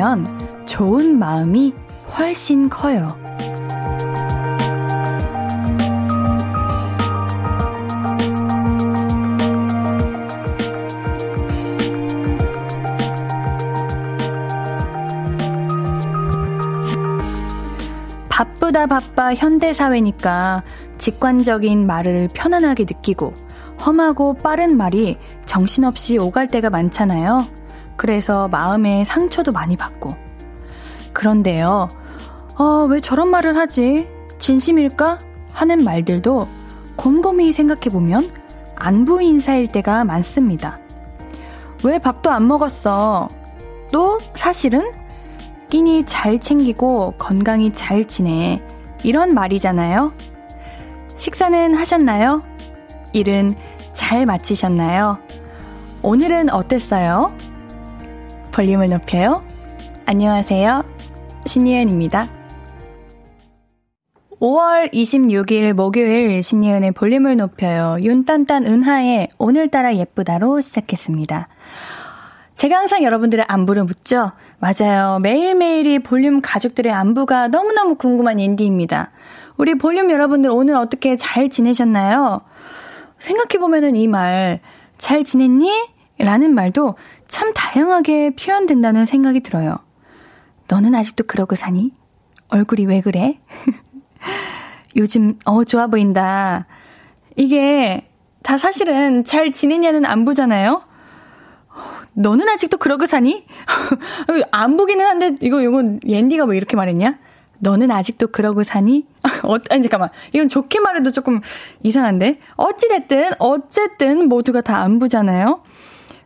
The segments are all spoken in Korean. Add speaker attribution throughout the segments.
Speaker 1: 살펴보면 좋은 마음이 훨씬 커요. 바쁘다 바빠 현대사회니까 직관적인 말을 편안하게 느끼고 험하고 빠른 말이 정신없이 오갈 때가 많잖아요. 그래서 마음에 상처도 많이 받고. 그런데요, 어, 왜 저런 말을 하지? 진심일까? 하는 말들도 곰곰이 생각해보면 안부 인사일 때가 많습니다. 왜 밥도 안 먹었어? 또 사실은 끼니 잘 챙기고 건강히 잘 지내. 이런 말이잖아요. 식사는 하셨나요? 일은 잘 마치셨나요? 오늘은 어땠어요? 볼륨을 높여요. 안녕하세요. 신예은입니다. 5월 26일 목요일 신예은의 볼륨을 높여요. 윤딴딴 은하의 오늘따라 예쁘다로 시작했습니다. 제가 항상 여러분들의 안부를 묻죠? 맞아요. 매일매일이 볼륨 가족들의 안부가 너무너무 궁금한 인디입니다. 우리 볼륨 여러분들 오늘 어떻게 잘 지내셨나요? 생각해보면은 이 말, 잘 지냈니? 라는 말도 참 다양하게 표현된다는 생각이 들어요. 너는 아직도 그러고 사니? 얼굴이 왜 그래? 요즘, 어, 좋아 보인다. 이게 다 사실은 잘 지내냐는 안부잖아요? 너는 아직도 그러고 사니? 안 보기는 한데, 이거, 이건, 옌디가 왜 이렇게 말했냐? 너는 아직도 그러고 사니? 어, 아니, 잠깐만. 이건 좋게 말해도 조금 이상한데? 어찌됐든, 어쨌든 모두가 다 안부잖아요?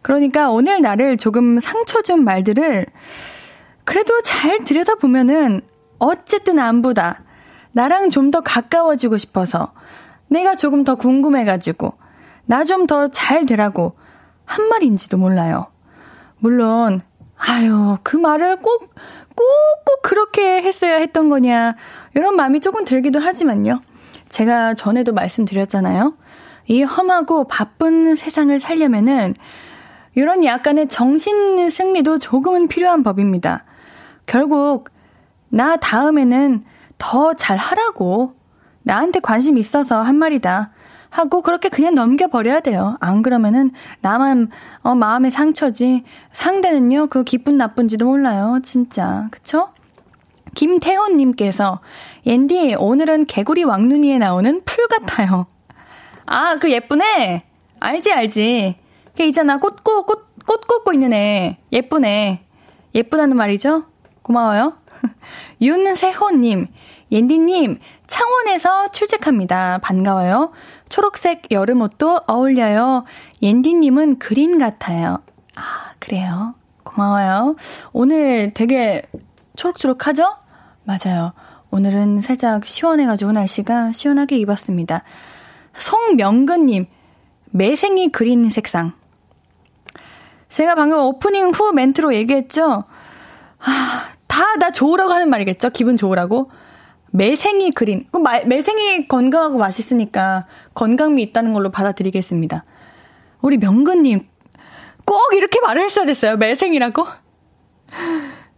Speaker 1: 그러니까 오늘 나를 조금 상처 준 말들을 그래도 잘 들여다보면은 어쨌든 안부다. 나랑 좀 더 가까워지고 싶어서. 내가 조금 더 궁금해가지고. 나 좀 더 잘 되라고. 한 말인지도 몰라요. 물론, 아유, 그 말을 꼭, 꼭, 꼭 그렇게 했어야 했던 거냐. 이런 마음이 조금 들기도 하지만요. 제가 전에도 말씀드렸잖아요. 이 험하고 바쁜 세상을 살려면은 이런 약간의 정신 승리도 조금은 필요한 법입니다. 결국 나 다음에는 더 잘하라고 나한테 관심 있어서 한 말이다. 하고 그렇게 그냥 넘겨버려야 돼요. 안 그러면은 나만 어, 마음의 상처지 상대는요 그 기쁜 나쁜지도 몰라요. 진짜 그쵸? 김태훈님께서 옌디 오늘은 개구리 왕눈이에 나오는 풀 같아요. 아 그 예쁘네. 알지 알지. 걔 있잖아 꽃 꽃 꽃 꽃 꽂고 있는 애 예쁘네. 예쁘다는 말이죠. 고마워요. 윤세호님 옌디님 창원에서 출첵합니다. 반가워요. 초록색 여름옷도 어울려요. 옌디님은 그린 같아요. 아, 그래요. 고마워요. 오늘 되게 초록초록하죠? 맞아요. 오늘은 살짝 시원해가지고 날씨가 시원하게 입었습니다. 송명근님, 매생이 그린 색상. 제가 방금 오프닝 후 멘트로 얘기했죠? 아, 다 나 좋으라고 하는 말이겠죠? 기분 좋으라고? 매생이 그린. 그 매생이 건강하고 맛있으니까 건강미 있다는 걸로 받아들이겠습니다. 우리 명근님, 꼭 이렇게 말을 했어야 됐어요. 매생이라고?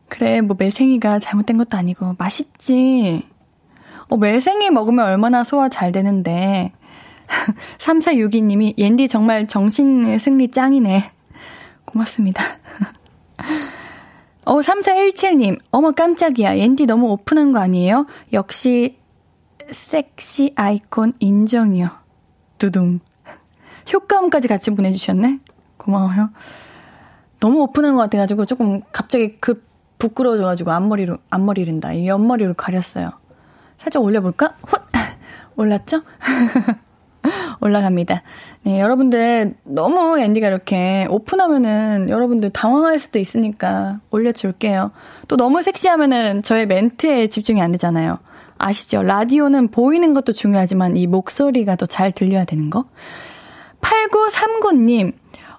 Speaker 1: 그래, 뭐 매생이가 잘못된 것도 아니고 맛있지. 어, 매생이 먹으면 얼마나 소화 잘 되는데. 3462님이 옌디 정말 정신 승리 짱이네. 고맙습니다. 어, 3417님, 어머 깜짝이야. 옌디 너무 오픈한 거 아니에요? 역시 섹시 아이콘 인정이요. 두둥. 효과음까지 같이 보내주셨네? 고마워요. 너무 오픈한 것 같아가지고 조금 갑자기 급 부끄러워져가지고 앞머리로, 앞머리른다. 이 옆머리로 가렸어요. 살짝 올려볼까? 훗! 올랐죠? 올라갑니다. 네, 여러분들 너무 앤디가 이렇게 오픈하면은 여러분들 당황할 수도 있으니까 올려줄게요. 또 너무 섹시하면은 저의 멘트에 집중이 안 되잖아요. 아시죠? 라디오는 보이는 것도 중요하지만 이 목소리가 더 잘 들려야 되는 거. 8939님,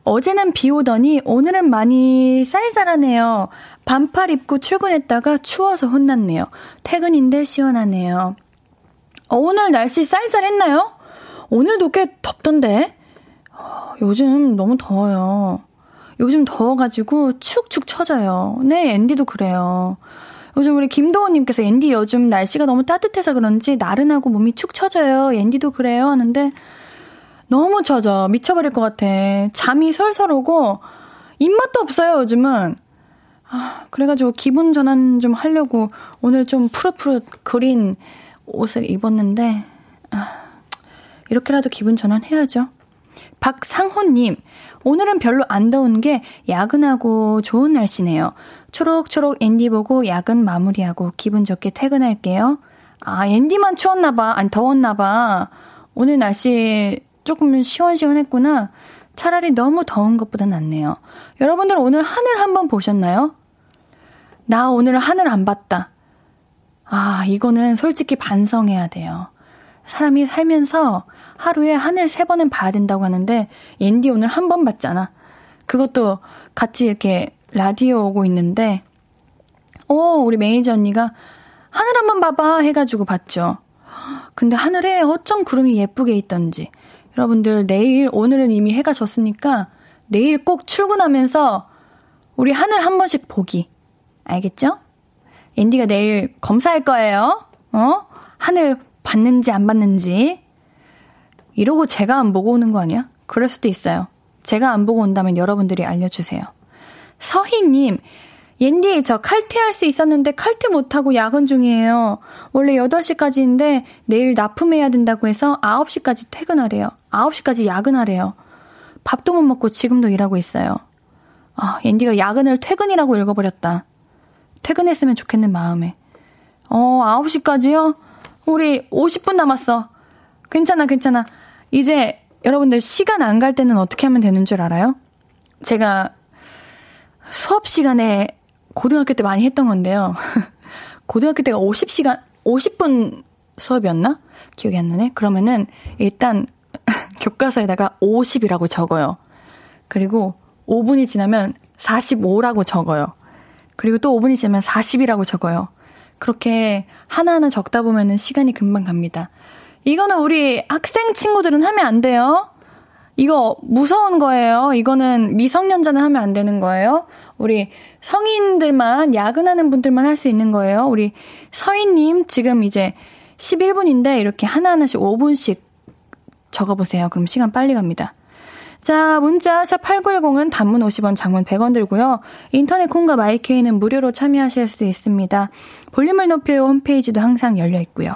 Speaker 1: 어제는 비 오더니 오늘은 많이 쌀쌀하네요. 반팔 입고 출근했다가 추워서 혼났네요. 퇴근인데 시원하네요. 어, 오늘 날씨 쌀쌀했나요? 오늘도 꽤 덥던데? 요즘 너무 더워요. 요즘 더워가지고 축축 처져요. 네, 앤디도 그래요. 요즘 우리 김도원님께서 앤디 요즘 날씨가 너무 따뜻해서 그런지 나른하고 몸이 축 처져요. 앤디도 그래요. 하는데 너무 처져. 미쳐버릴 것 같아. 잠이 설설 오고 입맛도 없어요, 요즘은. 아, 그래가지고 기분 전환 좀 하려고 오늘 좀 푸릇푸릇 그린 옷을 입었는데, 아, 이렇게라도 기분 전환해야죠. 박상호님, 오늘은 별로 안 더운 게 야근하고 좋은 날씨네요. 초록초록 앤디 보고 야근 마무리하고 기분 좋게 퇴근할게요. 아, 앤디만 추웠나봐. 아니, 더웠나봐. 오늘 날씨 조금 시원시원했구나. 차라리 너무 더운 것보다 낫네요. 여러분들 오늘 하늘 한번 보셨나요? 나 오늘 하늘 안 봤다. 아, 이거는 솔직히 반성해야 돼요. 사람이 살면서 하루에 하늘 세 번은 봐야 된다고 하는데, 옌디 오늘 한 번 봤잖아. 그것도 같이 이렇게 라디오 오고 있는데, 오, 우리 매니저 언니가 하늘 한번 봐봐 해가지고 봤죠. 근데 하늘에 어쩜 구름이 예쁘게 있던지. 여러분들 내일 오늘은 이미 해가 졌으니까 내일 꼭 출근하면서 우리 하늘 한 번씩 보기. 알겠죠? 앤디가 내일 검사할 거예요. 어? 하늘 봤는지 안 봤는지. 이러고 제가 안 보고 오는 거 아니야? 그럴 수도 있어요. 제가 안 보고 온다면 여러분들이 알려주세요. 서희님, 옌디, 저 칼퇴할 수 있었는데 칼퇴 못하고 야근 중이에요. 원래 8시까지인데 내일 납품해야 된다고 해서 9시까지 퇴근하래요. 9시까지 야근하래요. 밥도 못 먹고 지금도 일하고 있어요. 아, 옌디가 야근을 퇴근이라고 읽어버렸다. 퇴근했으면 좋겠는 마음에. 어, 9시까지요? 우리 50분 남았어. 괜찮아, 괜찮아. 이제 여러분들 시간 안 갈 때는 어떻게 하면 되는 줄 알아요? 제가 수업 시간에 고등학교 때 많이 했던 건데요. 고등학교 때가 50시간, 50분 수업이었나? 기억이 안 나네. 그러면은 일단 교과서에다가 50이라고 적어요. 그리고 5분이 지나면 45라고 적어요. 그리고 또 5분이 지나면 40이라고 적어요. 그렇게 하나하나 적다 보면은 시간이 금방 갑니다. 이거는 우리 학생 친구들은 하면 안 돼요. 이거 무서운 거예요. 이거는 미성년자는 하면 안 되는 거예요. 우리 성인들만, 야근하는 분들만 할 수 있는 거예요. 우리 서인님, 지금 이제 11분인데 이렇게 하나하나씩 5분씩 적어보세요. 그럼 시간 빨리 갑니다. 자, 문자 샵 8910은 단문 50원, 장문 100원 들고요. 인터넷 콩과 마이케이는 무료로 참여하실 수 있습니다. 볼륨을 높여요 홈페이지도 항상 열려 있고요.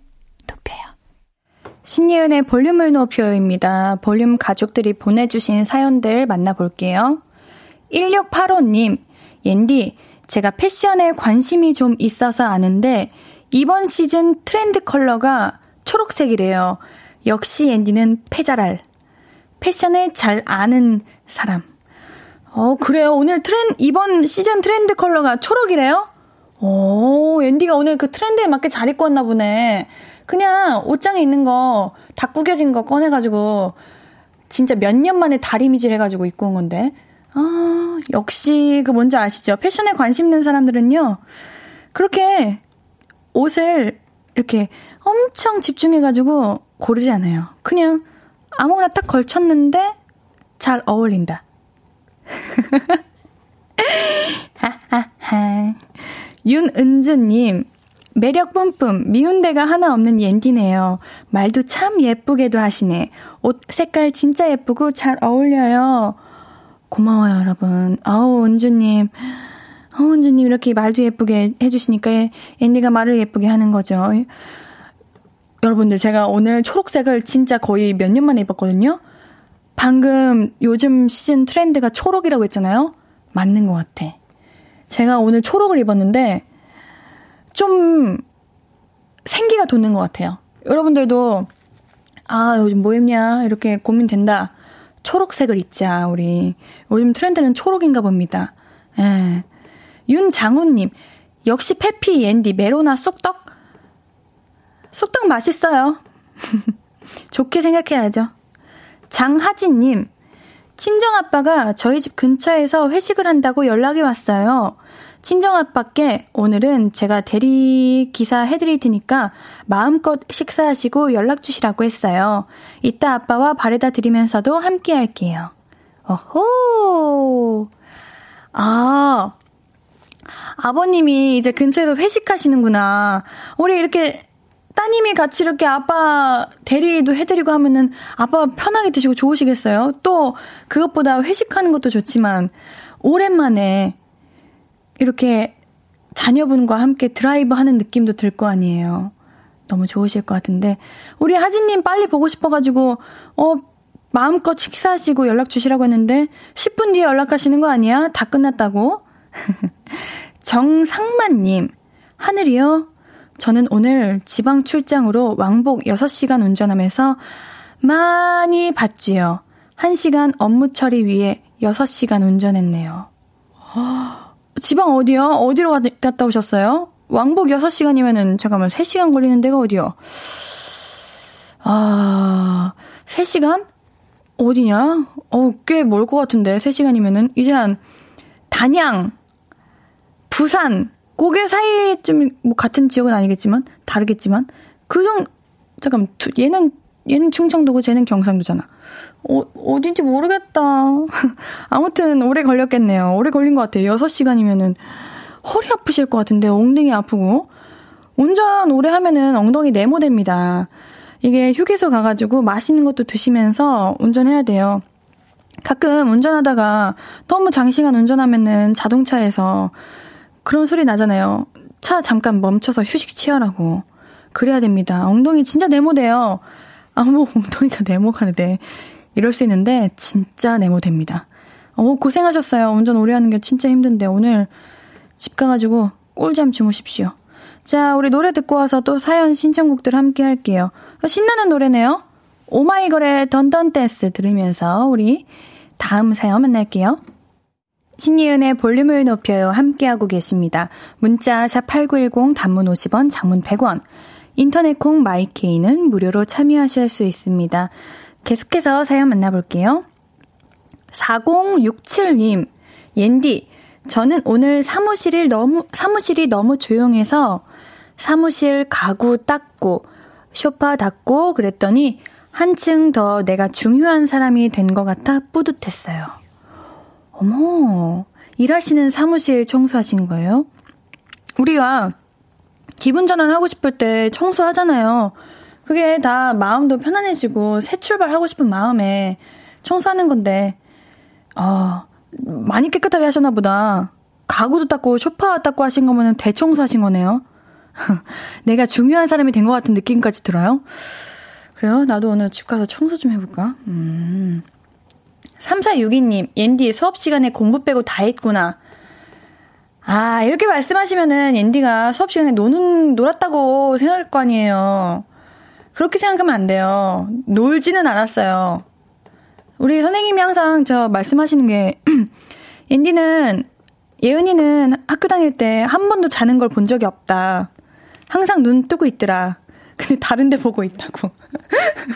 Speaker 1: 신예은의 볼륨을 높여요입니다. 볼륨 가족들이 보내주신 사연들 만나볼게요. 1685님, 옌디, 제가 패션에 관심이 좀 있어서 아는데, 이번 시즌 트렌드 컬러가 초록색이래요. 역시 옌디는 패자랄. 패션을 잘 아는 사람. 어, 그래요. 오늘 트렌, 이번 시즌 트렌드 컬러가 초록이래요? 오, 앤디가 오늘 그 트렌드에 맞게 잘 입고 왔나 보네. 그냥 옷장에 있는 거, 다 구겨진 거 꺼내가지고, 진짜 몇 년 만에 다리미질 해가지고 입고 온 건데. 아, 역시 그 뭔지 아시죠? 패션에 관심 있는 사람들은요, 그렇게 옷을 이렇게 엄청 집중해가지고 고르지 않아요. 그냥 아무거나 딱 걸쳤는데 잘 어울린다. 하하하. 윤은주님, 매력 뿜뿜, 미운 데가 하나 없는 옌디네요. 말도 참 예쁘게도 하시네. 옷 색깔 진짜 예쁘고 잘 어울려요. 고마워요, 여러분. 아우, 은주님. 어, 은주님, 이렇게 말도 예쁘게 해주시니까 앤디가 말을 예쁘게 하는 거죠. 여러분들, 제가 오늘 초록색을 진짜 거의 몇 년 만에 입었거든요? 방금 요즘 시즌 트렌드가 초록이라고 했잖아요? 맞는 것 같아. 제가 오늘 초록을 입었는데, 좀, 생기가 돋는 것 같아요. 여러분들도, 아, 요즘 뭐 입냐? 이렇게 고민된다. 초록색을 입자, 우리. 요즘 트렌드는 초록인가 봅니다. 예. 윤장훈님, 역시 페피, 앤디, 메로나 쑥떡? 쑥떡 맛있어요. 좋게 생각해야죠. 장하진님, 친정아빠가 저희 집 근처에서 회식을 한다고 연락이 왔어요. 친정아빠께 오늘은 제가 대리 기사 해드릴 테니까 마음껏 식사하시고 연락 주시라고 했어요. 이따 아빠와 바래다 드리면서도 함께 할게요. 어호! 아, 아버님이 이제 근처에서 회식하시는구나. 우리 이렇게 따님이 같이 이렇게 아빠 대리도 해드리고 하면은 아빠 편하게 드시고 좋으시겠어요? 또 그것보다 회식하는 것도 좋지만 오랜만에 이렇게 자녀분과 함께 드라이브 하는 느낌도 들 거 아니에요. 너무 좋으실 것 같은데 우리 하진님 빨리 보고 싶어가지고 어 마음껏 식사하시고 연락 주시라고 했는데 10분 뒤에 연락하시는 거 아니야? 다 끝났다고? 정상만님 하늘이요? 저는 오늘 지방 출장으로 왕복 6시간 운전하면서 많이 봤지요. 1시간 업무 처리 위해 6시간 운전했네요. 지방 어디요? 어디로 갔다 오셨어요? 왕복 6시간이면은, 잠깐만, 3시간 걸리는 데가 어디요? 아, 3시간? 어디냐? 어, 꽤 멀 것 같은데, 3시간이면은. 이제 한, 단양, 부산, 고개 사이쯤, 뭐, 같은 지역은 아니겠지만, 다르겠지만, 그 정, 잠깐, 얘는, 얘는 충청도고 쟤는 경상도잖아. 어, 어딘지 모르겠다. 아무튼 오래 걸렸겠네요. 오래 걸린 것 같아요. 6시간이면은 허리 아프실 것 같은데 엉덩이 아프고. 운전 오래 하면은 엉덩이 네모됩니다. 이게 휴게소 가가지고 맛있는 것도 드시면서 운전해야 돼요. 가끔 운전하다가 너무 장시간 운전하면은 자동차에서 그런 소리 나잖아요. 차 잠깐 멈춰서 휴식 취하라고. 그래야 됩니다. 엉덩이 진짜 네모돼요. 아, 뭐, 엉덩이가 네모가는데. 이럴 수 있는데 진짜 네모됩니다. 어, 고생하셨어요. 운전 오래 하는 게 진짜 힘든데 오늘 집 가가지고 꿀잠 주무십시오. 자, 우리 노래 듣고 와서 또 사연 신청곡들 함께 할게요. 신나는 노래네요. 오마이걸의 던던 댄스 들으면서 우리 다음 사연 만날게요. 신이은의 볼륨을 높여요. 함께하고 계십니다. 문자 샵8910 단문 50원, 장문 100원. 인터넷 콩 마이케이는 무료로 참여하실 수 있습니다. 계속해서 사연 만나볼게요. 4067님, 옌디, 저는 오늘 사무실이 너무, 사무실이 너무 조용해서 사무실 가구 닦고, 쇼파 닦고 그랬더니 한층 더 내가 중요한 사람이 된 것 같아 뿌듯했어요. 어머, 일하시는 사무실 청소하신 거예요? 우리가 기분 전환하고 싶을 때 청소하잖아요. 그게 다 마음도 편안해지고 새 출발하고 싶은 마음에 청소하는 건데, 어, 많이 깨끗하게 하셨나 보다. 가구도 닦고 쇼파 닦고 하신 거면 대청소 하신 거네요. 내가 중요한 사람이 된 것 같은 느낌까지 들어요. 그래요? 나도 오늘 집 가서 청소 좀 해볼까? 음. 3462님, 옌디 수업 시간에 공부 빼고 다 했구나. 아, 이렇게 말씀하시면은 옌디가 수업 시간에 노는, 놀았다고 생각할 거 아니에요. 그렇게 생각하면 안 돼요. 놀지는 않았어요. 우리 선생님이 항상 저 말씀하시는 게, 앤디는, 예은이는 학교 다닐 때 한 번도 자는 걸 본 적이 없다. 항상 눈 뜨고 있더라. 근데 다른 데 보고 있다고.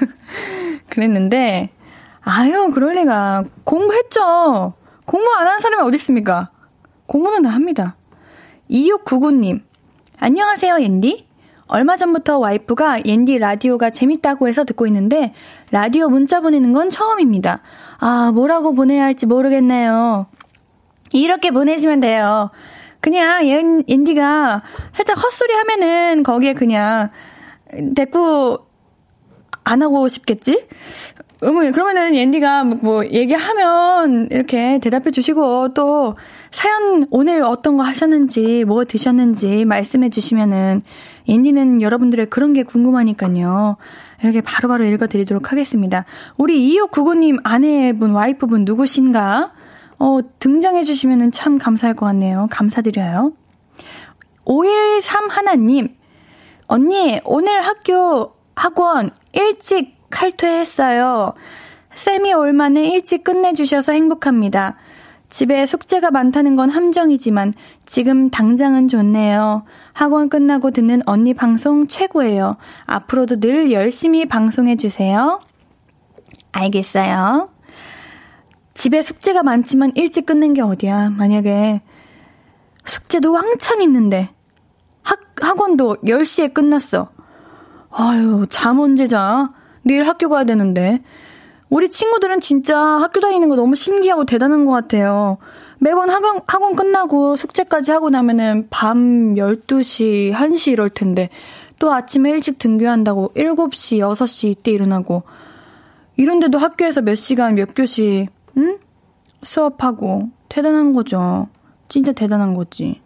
Speaker 1: 그랬는데, 아유, 그럴 리가. 공부했죠. 공부 안 하는 사람이 어디 있습니까? 공부는 다 합니다. 2699님, 안녕하세요, 앤디. 얼마 전부터 와이프가 옌디 라디오가 재밌다고 해서 듣고 있는데 라디오 문자 보내는 건 처음입니다. 아, 뭐라고 보내야 할지 모르겠네요. 이렇게 보내시면 돼요. 그냥 옌, 옌디가 살짝 헛소리 하면은 거기에 그냥 대꾸 안 하고 싶겠지? 어머, 그러면은 옌디가 뭐 얘기하면 이렇게 대답해 주시고 또 사연 오늘 어떤 거 하셨는지 뭐 드셨는지 말씀해 주시면은 옌디는 여러분들의 그런 게 궁금하니까요. 이렇게 바로바로 읽어 드리도록 하겠습니다. 우리 2699님 아내분, 와이프분 누구신가? 어, 등장해 주시면 참 감사할 것 같네요. 감사드려요. 513 하나님, 언니, 오늘 학교, 학원 일찍 칼퇴했어요. 쌤이 올 만에 일찍 끝내주셔서 행복합니다. 집에 숙제가 많다는 건 함정이지만 지금 당장은 좋네요. 학원 끝나고 듣는 언니 방송 최고예요. 앞으로도 늘 열심히 방송해주세요. 알겠어요. 집에 숙제가 많지만 일찍 끝낸 게 어디야. 만약에 숙제도 왕창 있는데 학, 학원도 10시에 끝났어. 아유, 잠 언제 자? 내일 학교 가야 되는데. 우리 친구들은 진짜 학교 다니는 거 너무 신기하고 대단한 것 같아요. 매번 학원, 학원 끝나고 숙제까지 하고 나면은 밤 12시, 1시 이럴 텐데, 또 아침에 일찍 등교한다고 7시, 6시 이때 일어나고, 이런데도 학교에서 몇 시간, 몇 교시, 응? 수업하고, 대단한 거죠. 진짜 대단한 거지.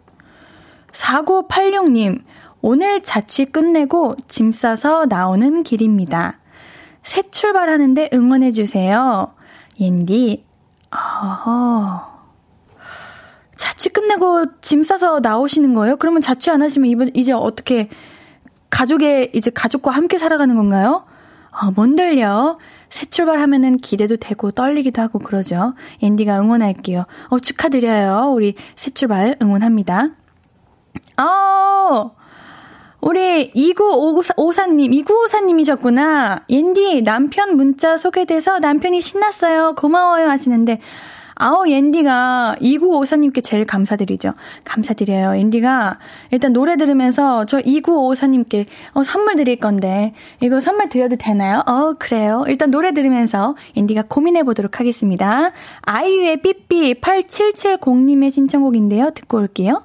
Speaker 1: 4986님, 오늘 자취 끝내고 짐 싸서 나오는 길입니다. 새 출발하는데 응원해주세요. 옌디, 어허. 자취 끝내고 짐 싸서 나오시는 거예요? 그러면 자취 안 하시면 이번, 이제 어떻게, 가족의, 이제 가족과 함께 살아가는 건가요? 어, 뭔들려? 새 출발하면은 기대도 되고 떨리기도 하고 그러죠. 앤디가 응원할게요. 어, 축하드려요. 우리 새 출발 응원합니다. 어, 우리 2954님, 2954님이셨구나. 옌디, 남편 문자 소개돼서 남편이 신났어요. 고마워요 하시는데, 아우, 옌디가 2954님께 제일 감사드리죠. 감사드려요. 옌디가 일단 노래 들으면서 저 2954님께 어, 선물 드릴 건데, 이거 선물 드려도 되나요? 어, 그래요. 일단 노래 들으면서 옌디가 고민해 보도록 하겠습니다. 아이유의 삐삐 8770님의 신청곡인데요. 듣고 올게요.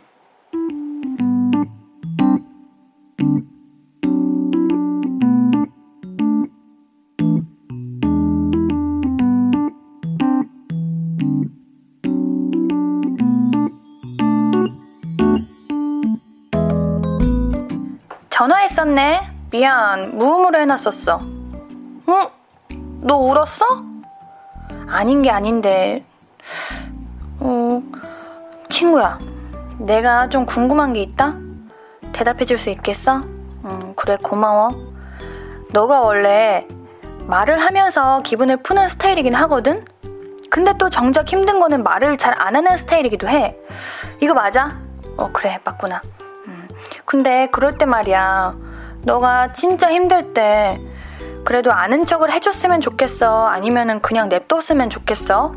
Speaker 1: 미안, 무음으로 해놨었어. 응? 너 울었어? 아닌 게 아닌데. 어, 친구야, 내가 좀 궁금한 게 있다? 대답해 줄 수 있겠어? 응, 그래, 고마워. 너가 원래 말을 하면서 기분을 푸는 스타일이긴 하거든? 근데 또 정작 힘든 거는 말을 잘 안 하는 스타일이기도 해. 이거 맞아? 어, 그래, 맞구나. 음. 근데 그럴 때 말이야. 너가 진짜 힘들 때 그래도 아는 척을 해줬으면 좋겠어? 아니면은 그냥 냅뒀으면 좋겠어?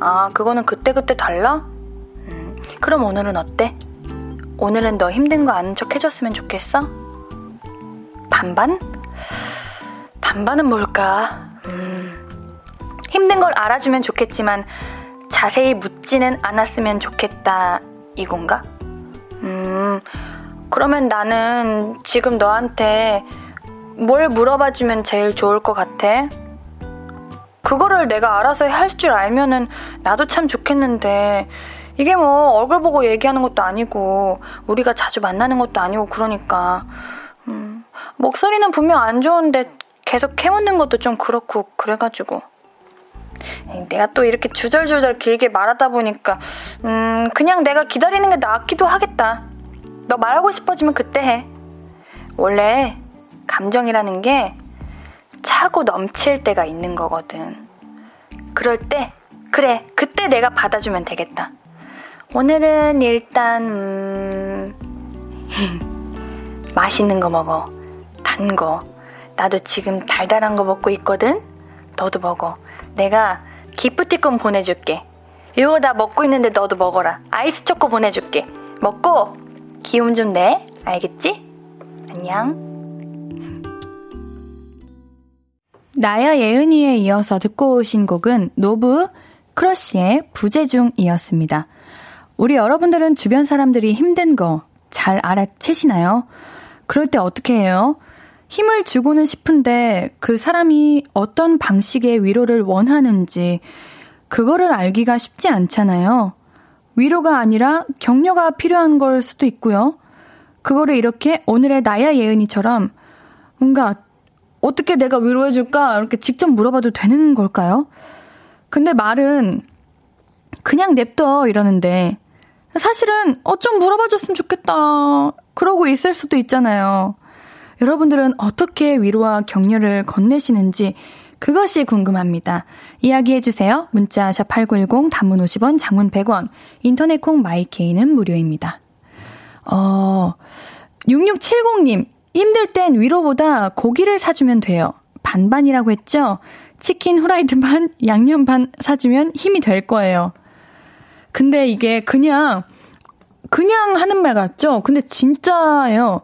Speaker 1: 아, 그거는 그때그때 달라? 음, 그럼 오늘은 어때? 오늘은 너 힘든 거 아는 척 해줬으면 좋겠어? 반반? 반반은 뭘까? 음, 힘든 걸 알아주면 좋겠지만 자세히 묻지는 않았으면 좋겠다. 이건가? 음, 그러면 나는 지금 너한테 뭘 물어봐 주면 제일 좋을 것 같아? 그거를 내가 알아서 할 줄 알면은 나도 참 좋겠는데 이게 뭐 얼굴 보고 얘기하는 것도 아니고 우리가 자주 만나는 것도 아니고 그러니까 음, 목소리는 분명 안 좋은데 계속 캐묻는 것도 좀 그렇고 그래가지고 내가 또 이렇게 주절주절 길게 말하다 보니까 음 그냥 내가 기다리는 게 낫기도 하겠다. 너 말하고 싶어지면 그때 해. 원래 감정이라는 게 차고 넘칠 때가 있는 거거든. 그럴 때 그래 그때 내가 받아주면 되겠다. 오늘은 일단 음... 맛있는 거 먹어. 단 거. 나도 지금 달달한 거 먹고 있거든. 너도 먹어. 내가 기프티콘 보내줄게. 이거 다 먹고 있는데 너도 먹어라. 아이스 초코 보내줄게. 먹고 기운 좀 내. 알겠지? 안녕. 나야 예은이에 이어서 듣고 오신 곡은 노브 크러쉬의 부재중이었습니다. 우리 여러분들은 주변 사람들이 힘든 거 잘 알아채시나요? 그럴 때 어떻게 해요? 힘을 주고는 싶은데 그 사람이 어떤 방식의 위로를 원하는지 그거를 알기가 쉽지 않잖아요. 위로가 아니라 격려가 필요한 걸 수도 있고요. 그거를 이렇게 오늘의 나야 예은이처럼 뭔가 어떻게 내가 위로해줄까? 이렇게 직접 물어봐도 되는 걸까요? 근데 말은 그냥 냅둬 이러는데 사실은 어좀 물어봐줬으면 좋겠다. 그러고 있을 수도 있잖아요. 여러분들은 어떻게 위로와 격려를 건네시는지 그것이 궁금합니다. 이야기해주세요. 문자 샵8910 단문 50원, 장문 100원, 인터넷 콩 마이케이는 무료입니다. 어, 6670님, 힘들 땐 위로보다 고기를 사주면 돼요. 반반이라고 했죠? 치킨 후라이드 반, 양념 반 사주면 힘이 될 거예요. 근데 이게 그냥, 그냥 하는 말 같죠? 근데 진짜예요.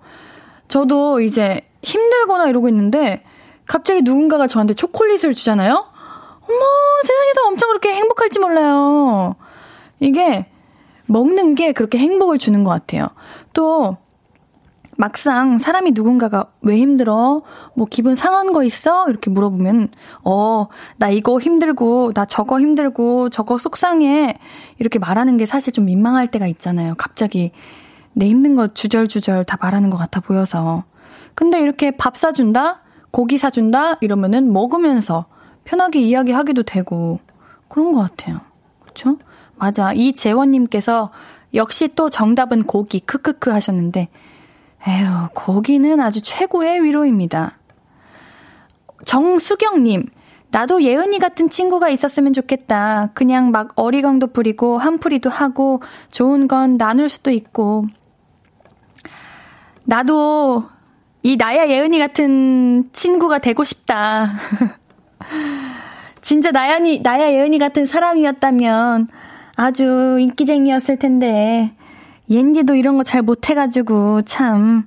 Speaker 1: 저도 이제 힘들거나 이러고 있는데, 갑자기 누군가가 저한테 초콜릿을 주잖아요? 어머, 세상에서 엄청 그렇게 행복할지 몰라요. 이게, 먹는 게 그렇게 행복을 주는 것 같아요. 또, 막상 사람이 누군가가 왜 힘들어? 뭐 기분 상한 거 있어? 이렇게 물어보면, 어, 나 이거 힘들고, 나 저거 힘들고, 저거 속상해. 이렇게 말하는 게 사실 좀 민망할 때가 있잖아요. 갑자기 내 힘든 거 주절주절 다 말하는 것 같아 보여서. 근데 이렇게 밥 사준다? 고기 사준다? 이러면은 먹으면서 편하게 이야기하기도 되고, 그런 것 같아요. 그쵸? 맞아. 이 재원님께서 역시 또 정답은 고기, 크크크 하셨는데, 에휴, 고기는 아주 최고의 위로입니다. 정수경님, 나도 예은이 같은 친구가 있었으면 좋겠다. 그냥 막 어리광도 부리고 한풀이도 하고 좋은 건 나눌 수도 있고. 나도 이 나야 예은이 같은 친구가 되고 싶다. 진짜 나야니, 나야 예은이 같은 사람이었다면 아주 인기쟁이였을 텐데. 옌디도 이런 거 잘 못해가지고, 참.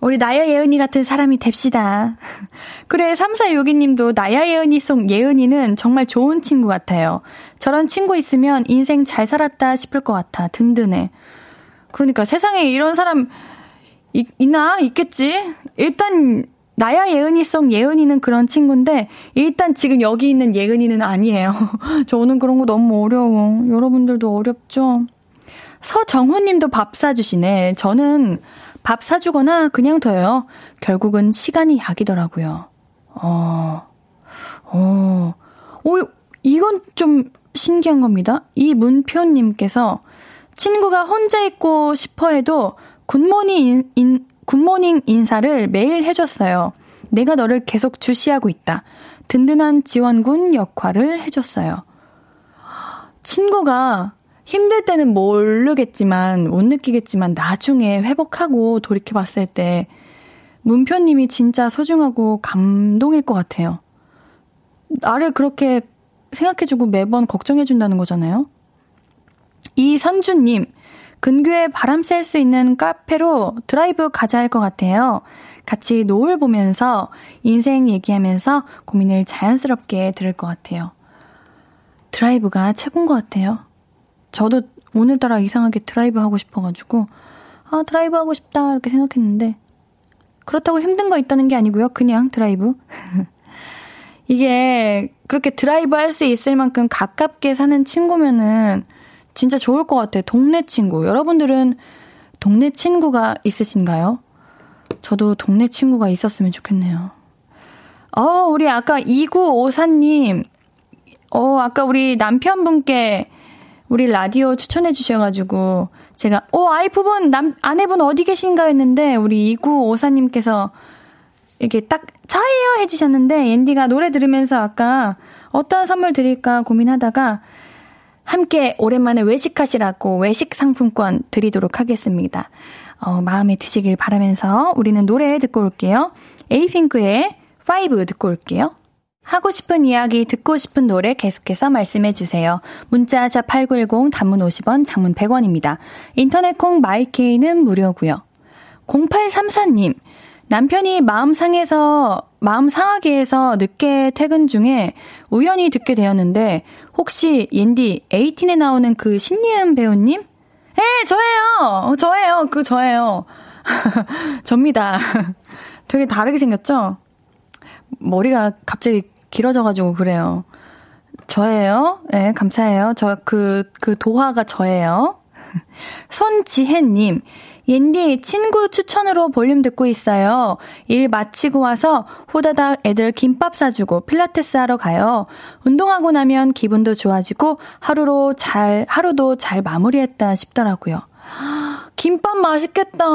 Speaker 1: 우리 나야 예은이 같은 사람이 됩시다. 그래, 3462님도 나야 예은이 속 예은이는 정말 좋은 친구 같아요. 저런 친구 있으면 인생 잘 살았다 싶을 것 같아. 든든해. 그러니까 세상에 이런 사람 있, 있나? 있겠지? 일단, 나야 예은이 속 예은이는 그런 친구인데, 일단 지금 여기 있는 예은이는 아니에요. 저는 그런 거 너무 어려워. 여러분들도 어렵죠? 서정훈 님도 밥 사주시네. 저는 밥 사주거나 그냥 둬요. 결국은 시간이 약이더라고요. 어, 어, 오, 이건 좀 신기한 겁니다. 이 문표님께서 친구가 혼자 있고 싶어 해도 good morning, 인, 인, good morning 인사를 매일 해줬어요. 내가 너를 계속 주시하고 있다. 든든한 지원군 역할을 해줬어요. 친구가 힘들 때는 모르겠지만, 못 느끼겠지만, 나중에 회복하고 돌이켜 봤을 때, 문표님이 진짜 소중하고 감동일 것 같아요. 나를 그렇게 생각해주고 매번 걱정해준다는 거잖아요? 이선주님, 근교에 바람 쐴 수 있는 카페로 드라이브 가자 할 것 같아요. 같이 노을 보면서 인생 얘기하면서 고민을 자연스럽게 들을 것 같아요. 드라이브가 최고인 것 같아요. 저도 오늘따라 이상하게 드라이브 하고 싶어가지고, 아, 드라이브 하고 싶다, 이렇게 생각했는데, 그렇다고 힘든 거 있다는 게 아니고요. 그냥 드라이브. 이게 그렇게 드라이브 할 수 있을 만큼 가깝게 사는 친구면은 진짜 좋을 것 같아요. 동네 친구. 여러분들은 동네 친구가 있으신가요? 저도 동네 친구가 있었으면 좋겠네요. 어, 우리 아까 2954님, 어, 아까 우리 남편분께 우리 라디오 추천해 주셔가지고, 제가, 어, 아이프분, 남, 아내분 어디 계신가 했는데, 우리 2954님께서 이렇게 딱, 저예요! 해주셨는데, 앤디가 노래 들으면서 아까 어떤 선물 드릴까 고민하다가, 함께 오랜만에 외식하시라고 외식 상품권 드리도록 하겠습니다. 어, 마음에 드시길 바라면서 우리는 노래 듣고 올게요. 에이핑크의 5 듣고 올게요. 하고 싶은 이야기, 듣고 싶은 노래 계속해서 말씀해 주세요. 문자 샵 8910 단문 50원, 장문 100원입니다. 인터넷 콩 마이케이는 무료고요. 0834님, 남편이 마음 상해서, 마음 상하게 해서 늦게 퇴근 중에 우연히 듣게 되었는데, 혹시 옌디 에이틴에 나오는 그 신예은 배우님? 에, 저예요! 저예요! 그 저예요. 접니다. 되게 다르게 생겼죠? 머리가 갑자기 길어져가지고 그래요. 저예요. 네, 감사해요. 저, 그, 그 도화가 저예요. 손지혜님, 옌디 친구 추천으로 볼륨 듣고 있어요. 일 마치고 와서 후다닥 애들 김밥 사주고 필라테스 하러 가요. 운동하고 나면 기분도 좋아지고 하루로 잘, 하루도 잘 마무리했다 싶더라고요. 김밥 맛있겠다.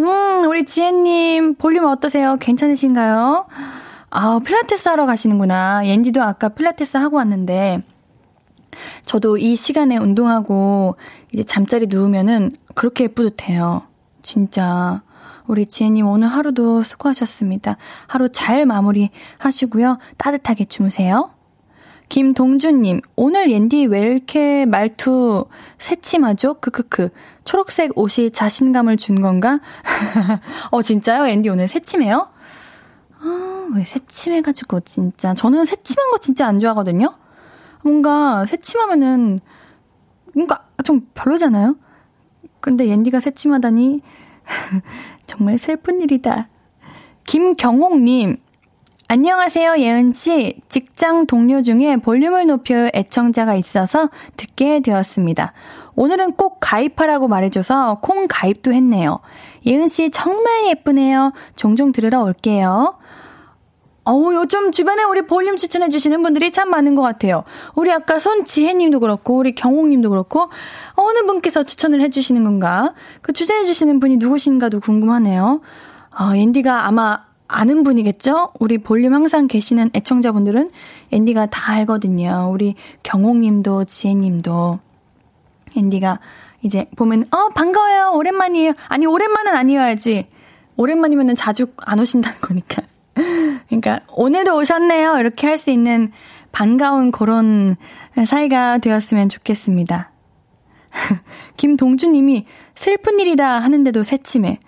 Speaker 1: 음, 우리 지혜님, 볼륨 어떠세요? 괜찮으신가요? 아, 필라테스 하러 가시는구나. 옌디도 아까 필라테스 하고 왔는데, 저도 이 시간에 운동하고 이제 잠자리 누우면은 그렇게 뿌듯해요. 진짜. 우리 지혜님 오늘 하루도 수고하셨습니다. 하루 잘 마무리 하시고요. 따뜻하게 주무세요. 김동준님, 오늘 옌디 왜 이렇게 말투 새침하죠? 크크크. 초록색 옷이 자신감을 준 건가? 어, 진짜요? 앤디 오늘 새침해요? 아, 왜 새침해가지고, 진짜. 저는 새침한 거 진짜 안 좋아하거든요? 뭔가 새침하면은, 뭔가 좀 별로잖아요? 근데 앤디가 새침하다니, 정말 슬픈 일이다. 김경옥님, 안녕하세요, 예은씨. 직장 동료 중에 볼륨을 높여 애청자가 있어서 듣게 되었습니다. 오늘은 꼭 가입하라고 말해줘서 콩 가입도 했네요. 예은씨 정말 예쁘네요. 종종 들으러 올게요. 어우, 요즘 주변에 우리 볼륨 추천해주시는 분들이 참 많은 것 같아요. 우리 아까 손지혜님도 그렇고, 우리 경옥님도 그렇고, 어느 분께서 추천을 해주시는 건가? 그 추천해주시는 분이 누구신가도 궁금하네요. 어, 앤디가 아마 아는 분이겠죠? 우리 볼륨 항상 계시는 애청자분들은 앤디가 다 알거든요. 우리 경옥님도 지혜님도. 앤디가 이제 보면 어 반가워요 오랜만이에요 아니 오랜만은 아니어야지 오랜만이면은 자주 안 오신다는 거니까 그러니까 오늘도 오셨네요 이렇게 할 수 있는 반가운 그런 사이가 되었으면 좋겠습니다 김동주님이 슬픈 일이다 하는데도 새침해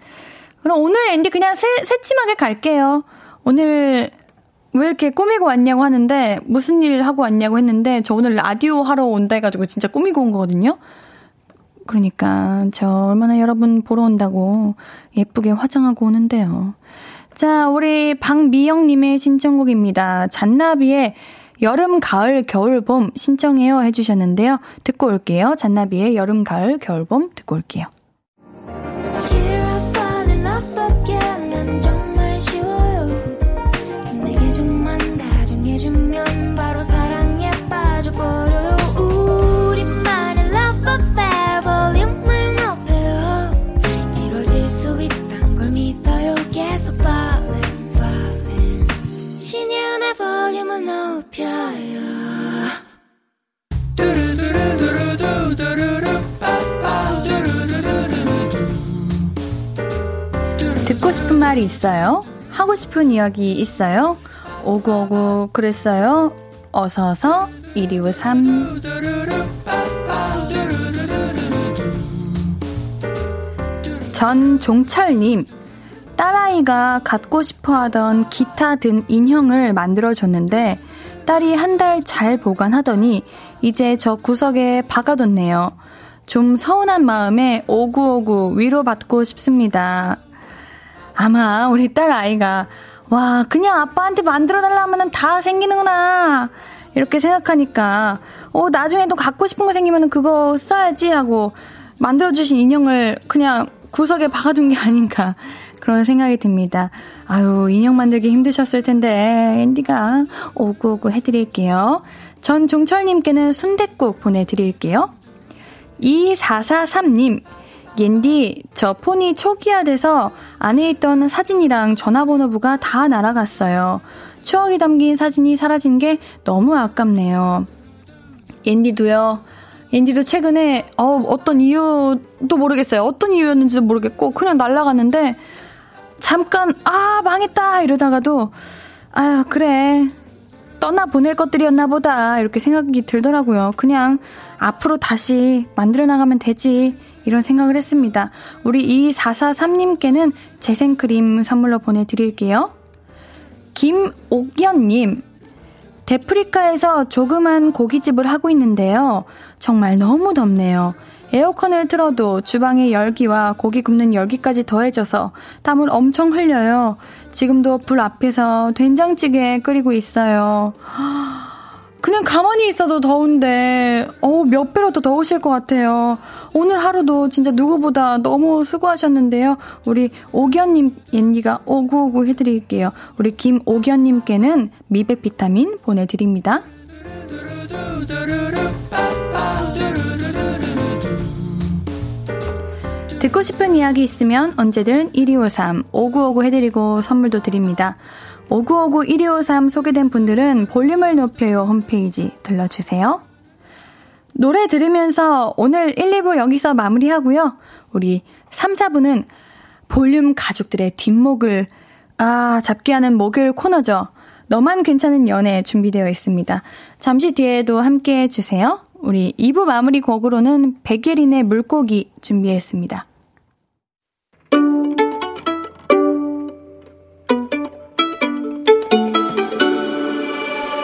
Speaker 1: 그럼 오늘 앤디 그냥 새, 새침하게 갈게요 오늘 왜 이렇게 꾸미고 왔냐고 하는데 무슨 일 하고 왔냐고 했는데 저 오늘 라디오 하러 온다 해가지고 진짜 꾸미고 온 거거든요. 그러니까 저 얼마나 여러분 보러 온다고 예쁘게 화장하고 오는데요. 자, 우리 박미영님의 신청곡입니다. 잔나비의 여름, 가을, 겨울, 봄 신청해요 해주셨는데요. 듣고 올게요. 잔나비의 여름, 가을, 겨울, 봄 듣고 올게요. 싶은 말이 있어요? 하고 싶은 이야기 있어요? 오구오구 그랬어요? 어서어서 1253 전종철님 딸아이가 갖고 싶어 하던 기타 든 인형을 만들어줬는데 딸이 한 달 잘 보관하더니 이제 저 구석에 박아뒀네요. 좀 서운한 마음에 오구오구 위로받고 싶습니다. 아마 우리 딸 아이가 와 그냥 아빠한테 만들어달라 하면 다 생기는구나 이렇게 생각하니까 어 나중에도 갖고 싶은 거 생기면 그거 써야지 하고 만들어주신 인형을 그냥 구석에 박아둔 게 아닌가 그런 생각이 듭니다. 아유, 인형 만들기 힘드셨을 텐데, 앤디가 오구오구 해드릴게요. 전 종철님께는 순댓국 보내드릴게요. 2443님, 옌디, 저 폰이 초기화돼서 안에 있던 사진이랑 전화번호부가 다 날아갔어요. 추억이 담긴 사진이 사라진 게 너무 아깝네요. 옌디도요. 옌디도 최근에 어, 어떤 이유도 모르겠어요. 어떤 이유였는지도 모르겠고 그냥 날아갔는데 잠깐 아 망했다 이러다가도 아유 그래 떠나 보낼 것들이었나 보다 이렇게 생각이 들더라고요. 그냥 앞으로 다시 만들어 나가면 되지 이런 생각을 했습니다. 우리 2443님께는 재생크림 선물로 보내드릴게요. 김옥연님, 데프리카에서 조그만 고깃집을 하고 있는데요. 정말 너무 덥네요. 에어컨을 틀어도 주방의 열기와 고기 굽는 열기까지 더해져서 땀을 엄청 흘려요. 지금도 불 앞에서 된장찌개 끓이고 있어요. 그냥 가만히 있어도 더운데, 어우, 몇 배로 더 더우실 것 같아요. 오늘 하루도 진짜 누구보다 너무 수고하셨는데요. 우리 오견님, 옌니가 오구오구 해드릴게요. 우리 김오견님께는 미백 비타민 보내드립니다. 듣고 싶은 이야기 있으면 언제든 1253, 5959 해드리고 선물도 드립니다. 5959 1253 소개된 분들은 볼륨을 높여요 홈페이지 들러주세요. 노래 들으면서 오늘 1, 2부 여기서 마무리하고요. 우리 3, 4부는 볼륨 가족들의 뒷목을 아, 잡게 하는 목요일 코너죠. 너만 괜찮은 연애 준비되어 있습니다. 잠시 뒤에도 함께 해주세요. 우리 2부 마무리 곡으로는 백예린의 물고기 준비했습니다.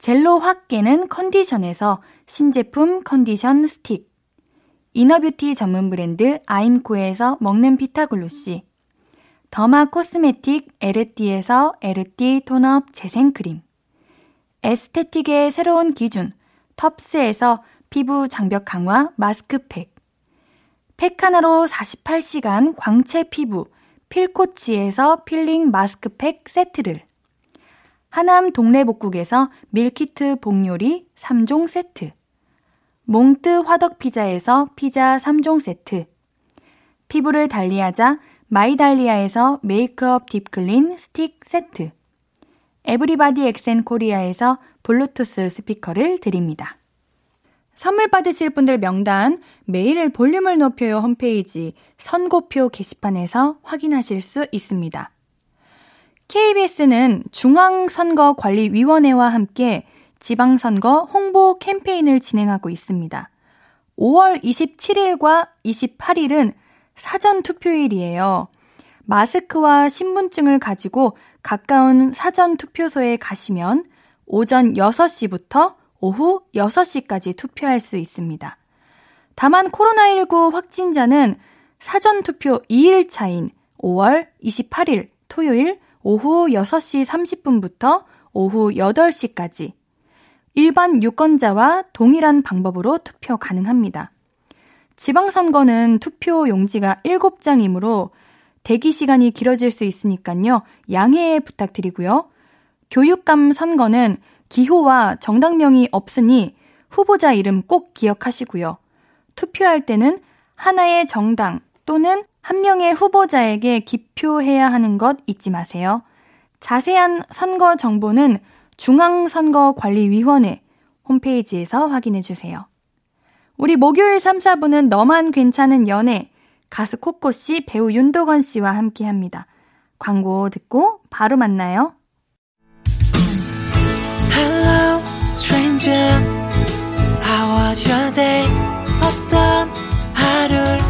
Speaker 1: 젤로 확 깨는 컨디션에서 신제품 컨디션 스틱. inner beauty 전문 브랜드 아임코에서 먹는 피타글로시. derma cosmetic 에르띠에서 에르띠 tone-up 재생크림. aesthetic의 새로운 기준 텁스에서 피부 장벽 강화 마스크팩. 팩 하나로 48시간 광채 피부 필코치에서 필링 마스크팩 세트를. 하남 동래복국에서 meal kit 복요리 3종 세트. 몽뜨 화덕피자에서 피자 3종 세트. 피부를 달리하자 마이달리아에서 메이크업 deep clean 스틱 세트. 에브리바디 엑센 코리아에서 블루투스 스피커를 드립니다. 선물 받으실 분들 명단 매일 볼륨을 높여요 홈페이지 선고표 게시판에서 확인하실 수 있습니다. KBS는 중앙선거관리위원회와 함께 지방선거 홍보 캠페인을 진행하고 있습니다. 5월 27일과 28일은 사전 투표일이에요. 마스크와 신분증을 가지고 가까운 사전 투표소에 가시면 오전 6시부터 오후 6시까지 투표할 수 있습니다. 다만 코로나19 확진자는 사전 투표 2일 차인 5월 28일 토요일 오후 6시 30분부터 오후 8시까지 일반 유권자와 동일한 방법으로 투표 가능합니다. 지방선거는 투표 용지가 7장이므로 대기 시간이 길어질 수 있으니까요. 양해 부탁드리고요. 교육감 선거는 기호와 정당명이 없으니 후보자 이름 꼭 기억하시고요. 투표할 때는 하나의 정당 또는 한 명의 후보자에게 기표해야 하는 것 잊지 마세요. 자세한 선거 정보는 중앙선거관리위원회 홈페이지에서 확인해 주세요. 우리 목요일 3, 4부는 너만 괜찮은 연애, 가수 코코 씨, 배우 윤도건 씨와 함께 합니다. 광고 듣고 바로 만나요.
Speaker 2: Hello, stranger. How was your day? 어떤 하루를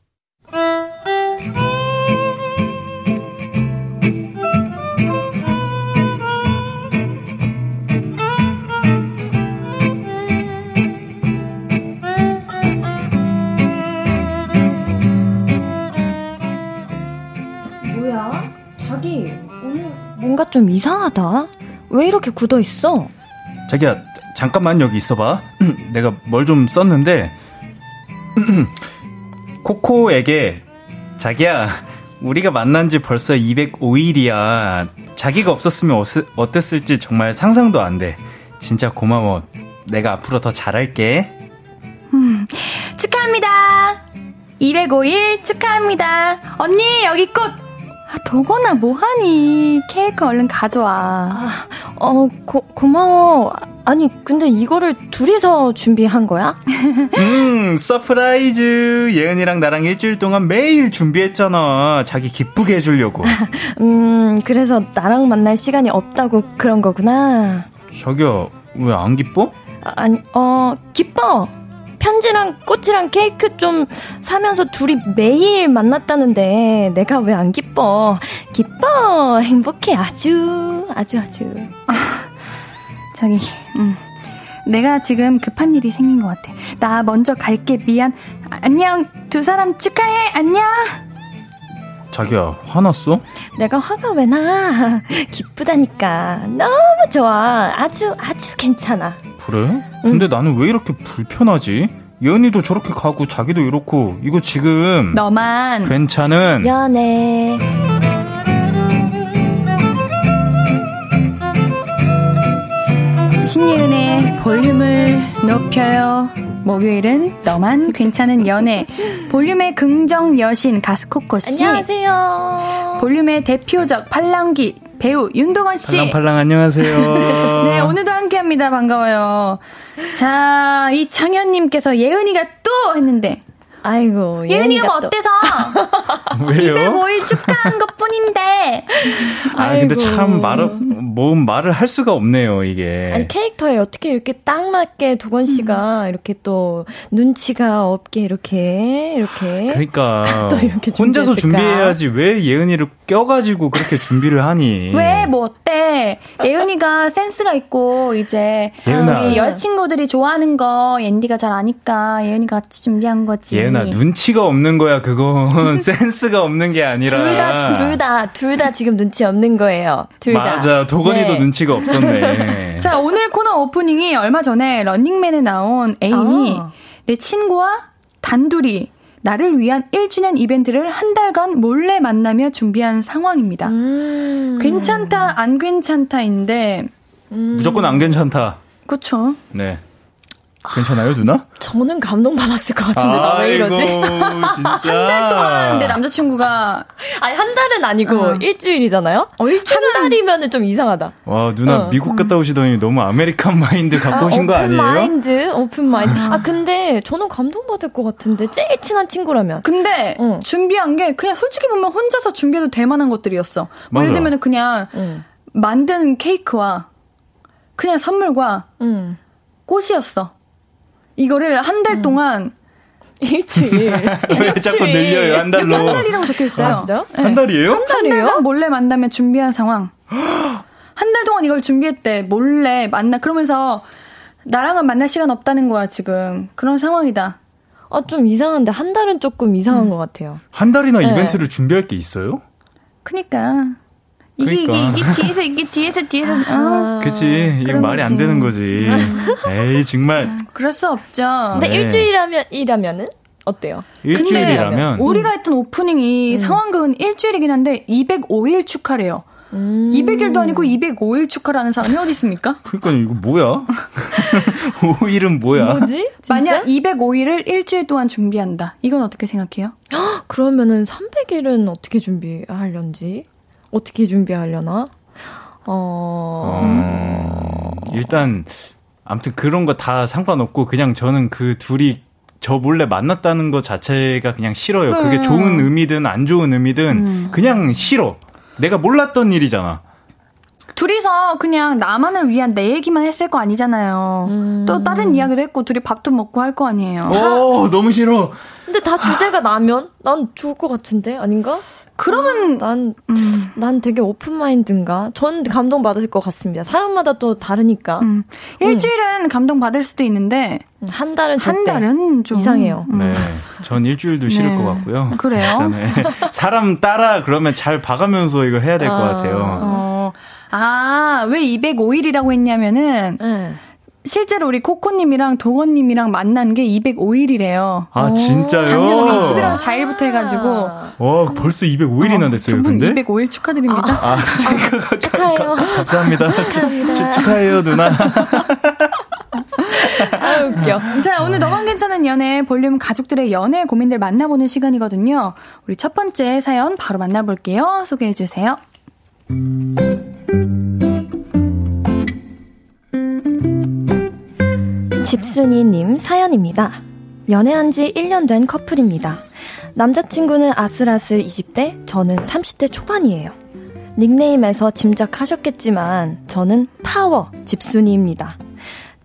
Speaker 3: 뭐야? 자기, 뭔가 좀 이상하다. 왜 이렇게 굳어 있어?
Speaker 4: 자기야, 자- 잠깐만 여기 있어봐. 내가 뭘 좀 썼는데, 코코에게, 자기야, 우리가 만난 지 벌써 205일이야. 자기가 없었으면 어땠을지 정말 상상도 안 돼. 진짜 고마워. 내가 앞으로 더 잘할게.
Speaker 1: 축하합니다. 205일 축하합니다. 언니, 여기 꽃! 아, 도건아, 뭐하니? 케이크 얼른 가져와.
Speaker 3: 어, 고, 고마워. 아니, 근데 이거를 둘이서 준비한 거야?
Speaker 4: 음, surprise. 예은이랑 나랑 일주일 동안 매일 준비했잖아. 자기 기쁘게 해주려고.
Speaker 3: 음, 그래서 나랑 만날 시간이 없다고 그런 거구나.
Speaker 4: 자기야, 왜 안 기뻐?
Speaker 3: 아, 아니, 어, 기뻐. 편지랑 꽃이랑 케이크 좀 사면서 둘이 매일 만났다는데 내가 왜 안 기뻐? 기뻐. 행복해. 아주, 아주, 아주.
Speaker 1: 저기, 음. 내가 지금 급한 일이 생긴 것 같아. 나 먼저 갈게. 미안. 아, 안녕. 두 사람 축하해. 안녕.
Speaker 4: 자기야, 화났어?
Speaker 3: 내가 화가 왜 나? 기쁘다니까. 너무 좋아. 아주, 아주 괜찮아.
Speaker 4: 그래? 근데 나는 왜 이렇게 불편하지? 예은이도 저렇게 가고 자기도 이렇고 이거 지금
Speaker 1: 너만.
Speaker 4: 괜찮은
Speaker 3: 연애.
Speaker 1: 신예은의 볼륨을 높여요. 목요일은 너만 괜찮은 연애. 볼륨의 긍정 여신 가수 코코 씨.
Speaker 3: 안녕하세요.
Speaker 1: 볼륨의 대표적 팔랑기 배우 윤동원 씨.
Speaker 4: 팔랑팔랑 안녕하세요.
Speaker 1: 네, 오늘도 함께 합니다. 반가워요. 자, 이 창현님께서 예은이가 또 했는데.
Speaker 3: 아이고.
Speaker 1: 예은이가 뭐
Speaker 3: 또-
Speaker 1: 어때서?
Speaker 4: 왜요?
Speaker 1: 205일 축하한 것 뿐인데.
Speaker 4: 아 근데. 참 말을 뭐 말을 할 수가 없네요 이게.
Speaker 3: 아니 캐릭터에 어떻게 이렇게 딱 맞게 도건 씨가 이렇게 또 눈치가 없게 이렇게 이렇게
Speaker 4: 그러니까
Speaker 3: 또 이렇게
Speaker 4: 혼자서
Speaker 3: 준비했을까?
Speaker 4: 준비해야지 왜 예은이를 껴가지고 그렇게 준비를 하니?
Speaker 1: 왜, 뭐 어때? 예은이가 센스가 있고, 이제.
Speaker 4: 예은아.
Speaker 1: 우리 여자친구들이 좋아하는 거 옌디가 잘 아니까 예은이가 같이 준비한 거지.
Speaker 4: 예은아 눈치가 없는 거야 그건 센스가 없는 게 아니라.
Speaker 3: 둘다둘다둘다 지금 눈치 없는 거예요. 둘 다.
Speaker 4: 맞아 도건이도
Speaker 3: 네.
Speaker 4: 눈치가 없었네.
Speaker 1: 자, 오늘 코너 오프닝이 얼마 전에 런닝맨에 나온 애인이
Speaker 3: 아.
Speaker 1: 내 친구와 단둘이 나를 위한 1주년 이벤트를 한 달간 몰래 만나며 준비한 상황입니다.
Speaker 3: 음.
Speaker 1: 괜찮다, 안 괜찮다인데,
Speaker 4: 무조건 안 괜찮다.
Speaker 1: 그쵸?
Speaker 4: 네. 괜찮아요 누나?
Speaker 3: 저는 감동받았을 것 같은데 나 왜 이러지?
Speaker 1: 한 달 동안 내 남자친구가,
Speaker 3: 아니 한 달은 아니고
Speaker 1: 어.
Speaker 3: 일주일이잖아요.
Speaker 1: 어, 일주일은
Speaker 3: 한 달이면은 좀 이상하다.
Speaker 4: 와 누나
Speaker 3: 어.
Speaker 4: 미국 갔다 오시더니 너무 American mind 갖고 오신 거
Speaker 3: 오픈
Speaker 4: 아니에요?
Speaker 3: mind, open mind. 아 근데 저는 감동받을 것 같은데 제일 친한 친구라면.
Speaker 1: 근데
Speaker 3: 어.
Speaker 1: 준비한 게 그냥 솔직히 보면 혼자서 준비해도 될 만한 것들이었어. 뭐 예를. 들면 그냥
Speaker 3: 응.
Speaker 1: 만든 케이크와 그냥 선물과
Speaker 3: 응.
Speaker 1: 꽃이었어. 이거를 한 달 동안
Speaker 3: 일주일.
Speaker 4: 왜 자꾸 늘려요 한 달로?
Speaker 1: 여기 한 달이라고 적혀 있어요.
Speaker 3: 아, 진짜?
Speaker 1: 네.
Speaker 4: 한 달이에요?
Speaker 3: 한 달이요?
Speaker 1: 달간 몰래 만나면 준비한 상황. 한 달 동안 이걸 준비했대. 몰래 만나. 그러면서 나랑은 만날 시간 없다는 거야, 지금. 그런 상황이다.
Speaker 3: 아, 좀 이상한데, 한 달은 조금 이상한 것 같아요.
Speaker 4: 한 달이나
Speaker 3: 네.
Speaker 4: 이벤트를 준비할 게 있어요?
Speaker 1: 그니까. 이게,
Speaker 4: 그러니까.
Speaker 1: 이게, 이게 뒤에서, 이게 뒤에서, 뒤에서, 어.
Speaker 4: 그치 이게 말이 안
Speaker 1: 거지.
Speaker 4: 되는 거지. 에이 정말
Speaker 1: 그럴 수 없죠.
Speaker 3: 근데
Speaker 4: 네.
Speaker 3: 일주일이라면, 이라면은? 어때요?
Speaker 4: 일주일이라면
Speaker 1: 근데 우리가 했던 오프닝이 상황극은 일주일이긴 한데 205일 축하래요.
Speaker 3: 음.
Speaker 1: 200일도 아니고 205일 축하라는 사람이 어디 있습니까?
Speaker 4: 그러니까 이거 뭐야? 5일은 뭐야?
Speaker 3: 뭐지? 진짜?
Speaker 1: 만약 205일을 일주일 동안 준비한다. 이건 어떻게 생각해요?
Speaker 3: 그러면은 300일은 어떻게 준비하려는지? 어떻게 준비하려나? 어,
Speaker 4: 어, 일단 아무튼 그런 거 다 상관없고 그냥 저는 그 둘이 저 몰래 만났다는 것 자체가 그냥 싫어요. 그게
Speaker 1: 네.
Speaker 4: 좋은 의미든 안 좋은 의미든
Speaker 1: 음.
Speaker 4: 그냥 싫어. 내가 몰랐던 일이잖아.
Speaker 1: 둘이서 그냥 나만을 위한 내 얘기만 했을 거 아니잖아요.
Speaker 3: 음.
Speaker 1: 또 다른 이야기도 했고 둘이 밥도 먹고 할 거 아니에요.
Speaker 4: 오, 너무 싫어.
Speaker 3: 근데 다 주제가 나면 난 좋을 것 같은데 아닌가?
Speaker 1: 그러면
Speaker 3: 난,
Speaker 1: 음,
Speaker 3: 난 되게 오픈 마인드인가? 전 감동받을 것 같습니다. 사람마다 또 다르니까.
Speaker 1: 음. 일주일은 감동 받을 수도 있는데
Speaker 3: 한 달은
Speaker 1: 한 달은 좀
Speaker 3: 이상해요.
Speaker 1: 음.
Speaker 4: 네. 전 일주일도 싫을
Speaker 1: 네.
Speaker 4: 것 같고요.
Speaker 1: 그래요?
Speaker 4: 네. 사람 따라 그러면 잘 봐가면서 이거 해야 될것
Speaker 3: 아.
Speaker 4: 같아요.
Speaker 1: 어, 아, 왜 205일이라고 했냐면은,
Speaker 3: 네.
Speaker 1: 실제로 우리 코코님이랑 동원님이랑 만난 게 205일이래요.
Speaker 4: 아, 진짜요?
Speaker 1: 작년 우리 11월 4일부터 해가지고.
Speaker 4: 와, 벌써 205일이나 됐어요,
Speaker 1: 두분
Speaker 4: 근데?
Speaker 1: 205일 축하드립니다.
Speaker 4: 아,
Speaker 3: 축하해요.
Speaker 4: 감사합니다.
Speaker 3: 축하합니다.
Speaker 4: 축 하해요, 누나.
Speaker 3: 아, 웃겨.
Speaker 1: 자, 오늘 너만 괜찮은 연애 볼륨 가족들의 연애 고민들 만나보는 시간이거든요. 우리 첫 번째 사연 바로 만나볼게요. 소개해주세요.
Speaker 3: 집순이님 사연입니다. 연애한 지 1년 된 커플입니다. 남자친구는 아슬아슬 20대, 저는 30대 초반이에요. 닉네임에서 짐작하셨겠지만, 저는 타워 집순이입니다.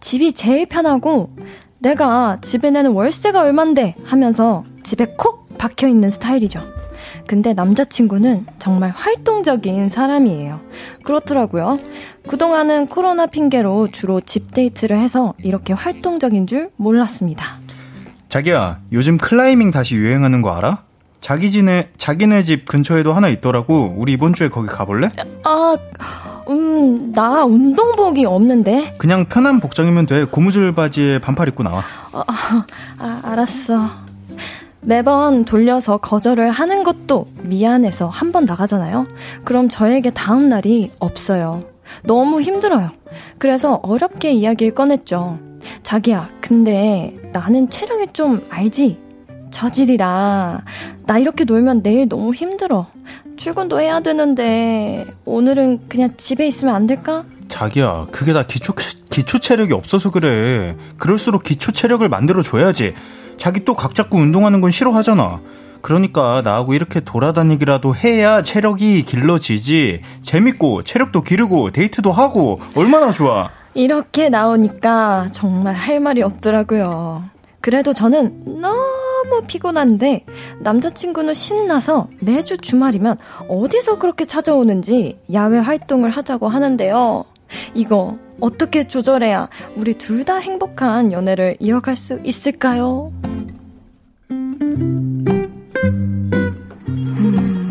Speaker 3: 집이 제일 편하고, 내가 집에 내는 월세가 얼만데 하면서 집에 콕 박혀 있는 스타일이죠. 근데 남자친구는 정말 활동적인 사람이에요. 그렇더라고요. 그동안은 코로나 핑계로 주로 집 데이트를 해서 이렇게 활동적인 줄 몰랐습니다.
Speaker 4: 자기야, 요즘 클라이밍 다시 유행하는 거 알아? 자기 집네, 자기네 집 근처에도 하나 있더라고. 우리 이번 주에 거기 가볼래?
Speaker 3: 아, 음, 나 운동복이 없는데.
Speaker 4: 그냥 편한 복장이면 돼. 고무줄 바지에 반팔 입고 나와.
Speaker 3: 아, 알았어. 매번 돌려서 거절을 하는 것도 미안해서 한 번 나가잖아요. 그럼 저에게 다음 날이 없어요. 너무 힘들어요. 그래서 어렵게 이야기를 꺼냈죠. 자기야, 근데 나는 체력이 좀 알지? 저질이라. 나 이렇게 놀면 내일 너무 힘들어. 출근도 해야 되는데, 오늘은 그냥 집에 있으면 안 될까?
Speaker 4: 자기야, 그게 다 기초, 기초 체력이 없어서 그래. 그럴수록 기초 체력을 만들어줘야지. 자기 또 각 잡고 운동하는 건 싫어하잖아. 그러니까 나하고 이렇게 돌아다니기라도 해야 체력이 길러지지. 재밌고, 체력도 기르고, 데이트도 하고, 얼마나 좋아.
Speaker 3: 이렇게 나오니까 정말 할 말이 없더라고요. 그래도 저는 너무 피곤한데 남자친구는 신나서 매주 주말이면 어디서 그렇게 찾아오는지 야외 활동을 하자고 하는데요. 이거 어떻게 조절해야 우리 둘 다 행복한 연애를 이어갈 수 있을까요?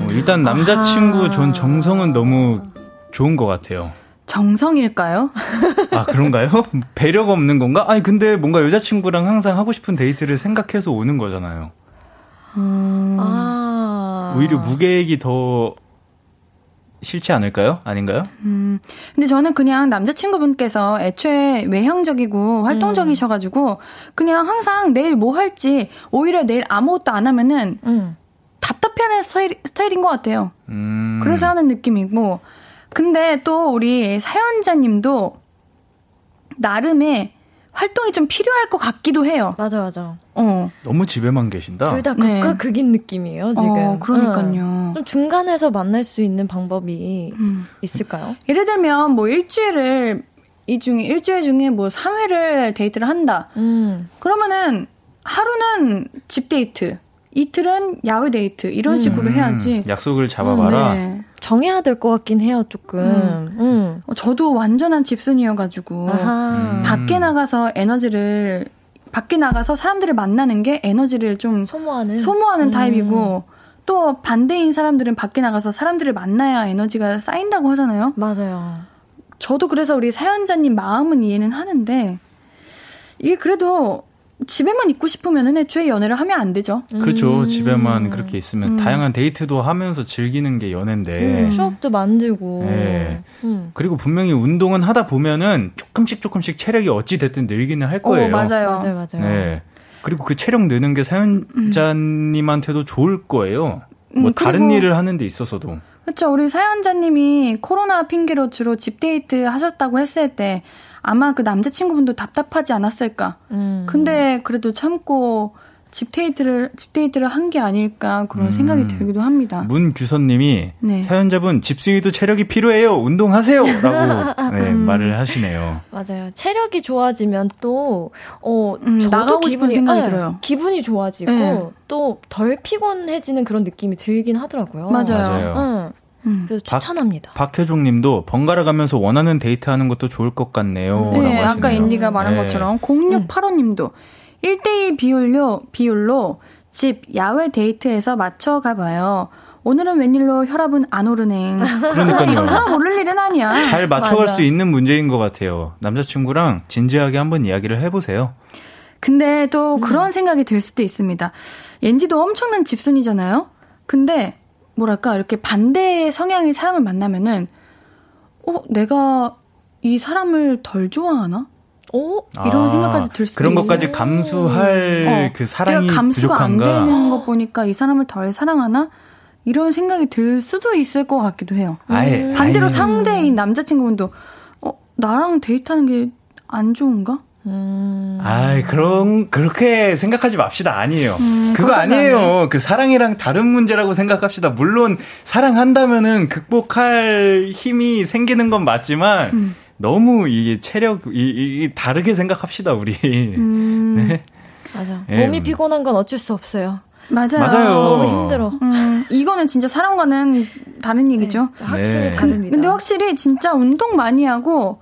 Speaker 4: 어, 일단 남자친구 전 정성은 너무 좋은 것 같아요.
Speaker 1: 정성일까요?
Speaker 4: 아, 그런가요? 배려가 없는 건가? 아니, 근데 뭔가 여자친구랑 항상 하고 싶은 데이트를 생각해서 오는 거잖아요.
Speaker 3: 아.
Speaker 4: 오히려 무계획이 더 싫지 않을까요? 아닌가요?
Speaker 1: 음, 근데 저는 그냥 남자친구분께서 애초에 외향적이고 활동적이셔가지고 그냥 항상 내일 뭐 할지 오히려 내일 아무것도 안 하면은
Speaker 3: 음.
Speaker 1: 답답해하는 스타일, 스타일인 것 같아요.
Speaker 4: 음.
Speaker 1: 그래서 하는 느낌이고. 근데 또 우리 사연자님도 나름의 활동이 좀 필요할 것 같기도 해요.
Speaker 3: 맞아, 맞아.
Speaker 1: 어.
Speaker 4: 너무 집에만 계신다.
Speaker 3: 둘다
Speaker 1: 네.
Speaker 3: 극과 극인 느낌이에요, 지금.
Speaker 1: 어, 그러니까요.
Speaker 3: 응. 좀 중간에서 만날 수 있는 방법이
Speaker 1: 음.
Speaker 3: 있을까요?
Speaker 1: 예를 들면 뭐 일주일을 이 중에 일주일 중에 뭐 3회를 데이트를 한다.
Speaker 3: 음.
Speaker 1: 그러면은 하루는 집 데이트, 이틀은 야외 데이트 이런 식으로 해야지.
Speaker 4: 음, 약속을 잡아봐라.
Speaker 1: 네.
Speaker 3: 정해야 될 것 같긴 해요, 조금. 음.
Speaker 1: 어, 저도 완전한 집순이여가지고
Speaker 3: 아하.
Speaker 4: 음.
Speaker 1: 밖에 나가서 에너지를 밖에 나가서 사람들을 만나는 게 에너지를 좀
Speaker 3: 소모하는.
Speaker 1: 소모하는
Speaker 3: 음.
Speaker 1: 타입이고 또 반대인 사람들은 밖에 나가서 사람들을 만나야 에너지가 쌓인다고 하잖아요.
Speaker 3: 맞아요.
Speaker 1: 저도 그래서 우리 사연자님 마음은 이해는 하는데 이게 그래도 집에만 있고 싶으면은 애초에 연애를 하면 안 되죠.
Speaker 4: 그렇죠.
Speaker 3: 음.
Speaker 4: 집에만 그렇게 있으면 다양한 데이트도 하면서 즐기는 게 연애인데.
Speaker 3: 음, 추억도 만들고.
Speaker 4: 네.
Speaker 3: 음.
Speaker 4: 그리고 분명히 운동은 하다 보면은 조금씩 조금씩 체력이 어찌 됐든 늘기는 할 거예요.
Speaker 1: 어, 맞아요.
Speaker 3: 맞아요, 맞아요.
Speaker 4: 네. 그리고 그 체력 느는 게 사연자님한테도 좋을 거예요. 뭐
Speaker 1: 음,
Speaker 4: 다른
Speaker 1: 그리고-
Speaker 4: 일을 하는 데 있어서도.
Speaker 1: 그렇죠. 우리 사연자님이 코로나 핑계로 주로 집 데이트 하셨다고 했을 때 아마 그 남자친구분도 답답하지 않았을까. 음. 근데 그래도 참고 집 데이트를 집 데이트를 한 게 아닐까 그런 음. 생각이 들기도 합니다.
Speaker 4: 문규선님이 네. 사연자분 집순이도 체력이 필요해요. 운동하세요라고 네, 음. 말을 하시네요.
Speaker 3: 맞아요. 체력이 좋아지면 또 어, 음, 저도 기분이 생각이 네, 들어요. 기분이 좋아지고 네. 또 덜 피곤해지는 그런 느낌이 들긴 하더라고요.
Speaker 1: 맞아요. 맞아요.
Speaker 3: 음. 그래서 추천합니다.
Speaker 4: 박, 혜종님도 번갈아 가면서 원하는 데이트하는 것도 좋을 것 같네요.
Speaker 1: 네, 아까 인디가 말한 네. 것처럼 0685님도 1대2 비율로, 비율로 집 야외 데이트에서 맞춰 가봐요. 오늘은 웬일로 혈압은 안 오르네. 그러니까요. 이건 혈압 오를 일은 아니야.
Speaker 4: 잘 맞춰갈 맞아. 수 있는 문제인 것 같아요. 남자친구랑 진지하게 한번 이야기를 해보세요.
Speaker 1: 근데 또 음. 그런 생각이 들 수도 있습니다. 옌디도 엄청난 집순이잖아요? 근데 뭐랄까 이렇게 반대의 성향의 사람을 만나면은 어 내가 이 사람을 덜 좋아하나? 어? 이런 아, 생각까지 들 수도
Speaker 4: 그런 있어요. 것까지 감수할 어, 그 사랑이 감수가 부족한가?
Speaker 1: 안 되는 것 보니까 이 사람을 덜 사랑하나? 이런 생각이 들 수도 있을 것 같기도 해요. 아예, 반대로 아예. 상대인 남자친구분도 어 나랑 데이트하는 게 안 좋은가?
Speaker 4: 음. 아, 그런 그렇게 생각하지 맙시다. 아니에요. 음, 그거 아니에요. 아니에요. 그 사랑이랑 다른 문제라고 생각합시다. 물론 사랑한다면은 극복할 힘이 생기는 건 맞지만 음. 너무 이게 체력 이, 이 다르게 생각합시다 우리. 음.
Speaker 3: 네. 맞아. 네. 몸이 피곤한 건 어쩔 수 없어요.
Speaker 1: 맞아요.
Speaker 4: 맞아요.
Speaker 3: 너무 힘들어.
Speaker 1: 음, 이거는 진짜 사람과는 다른 얘기죠.
Speaker 3: 네, 확실히 네. 다릅니다.
Speaker 1: 근데 확실히 진짜 운동 많이 하고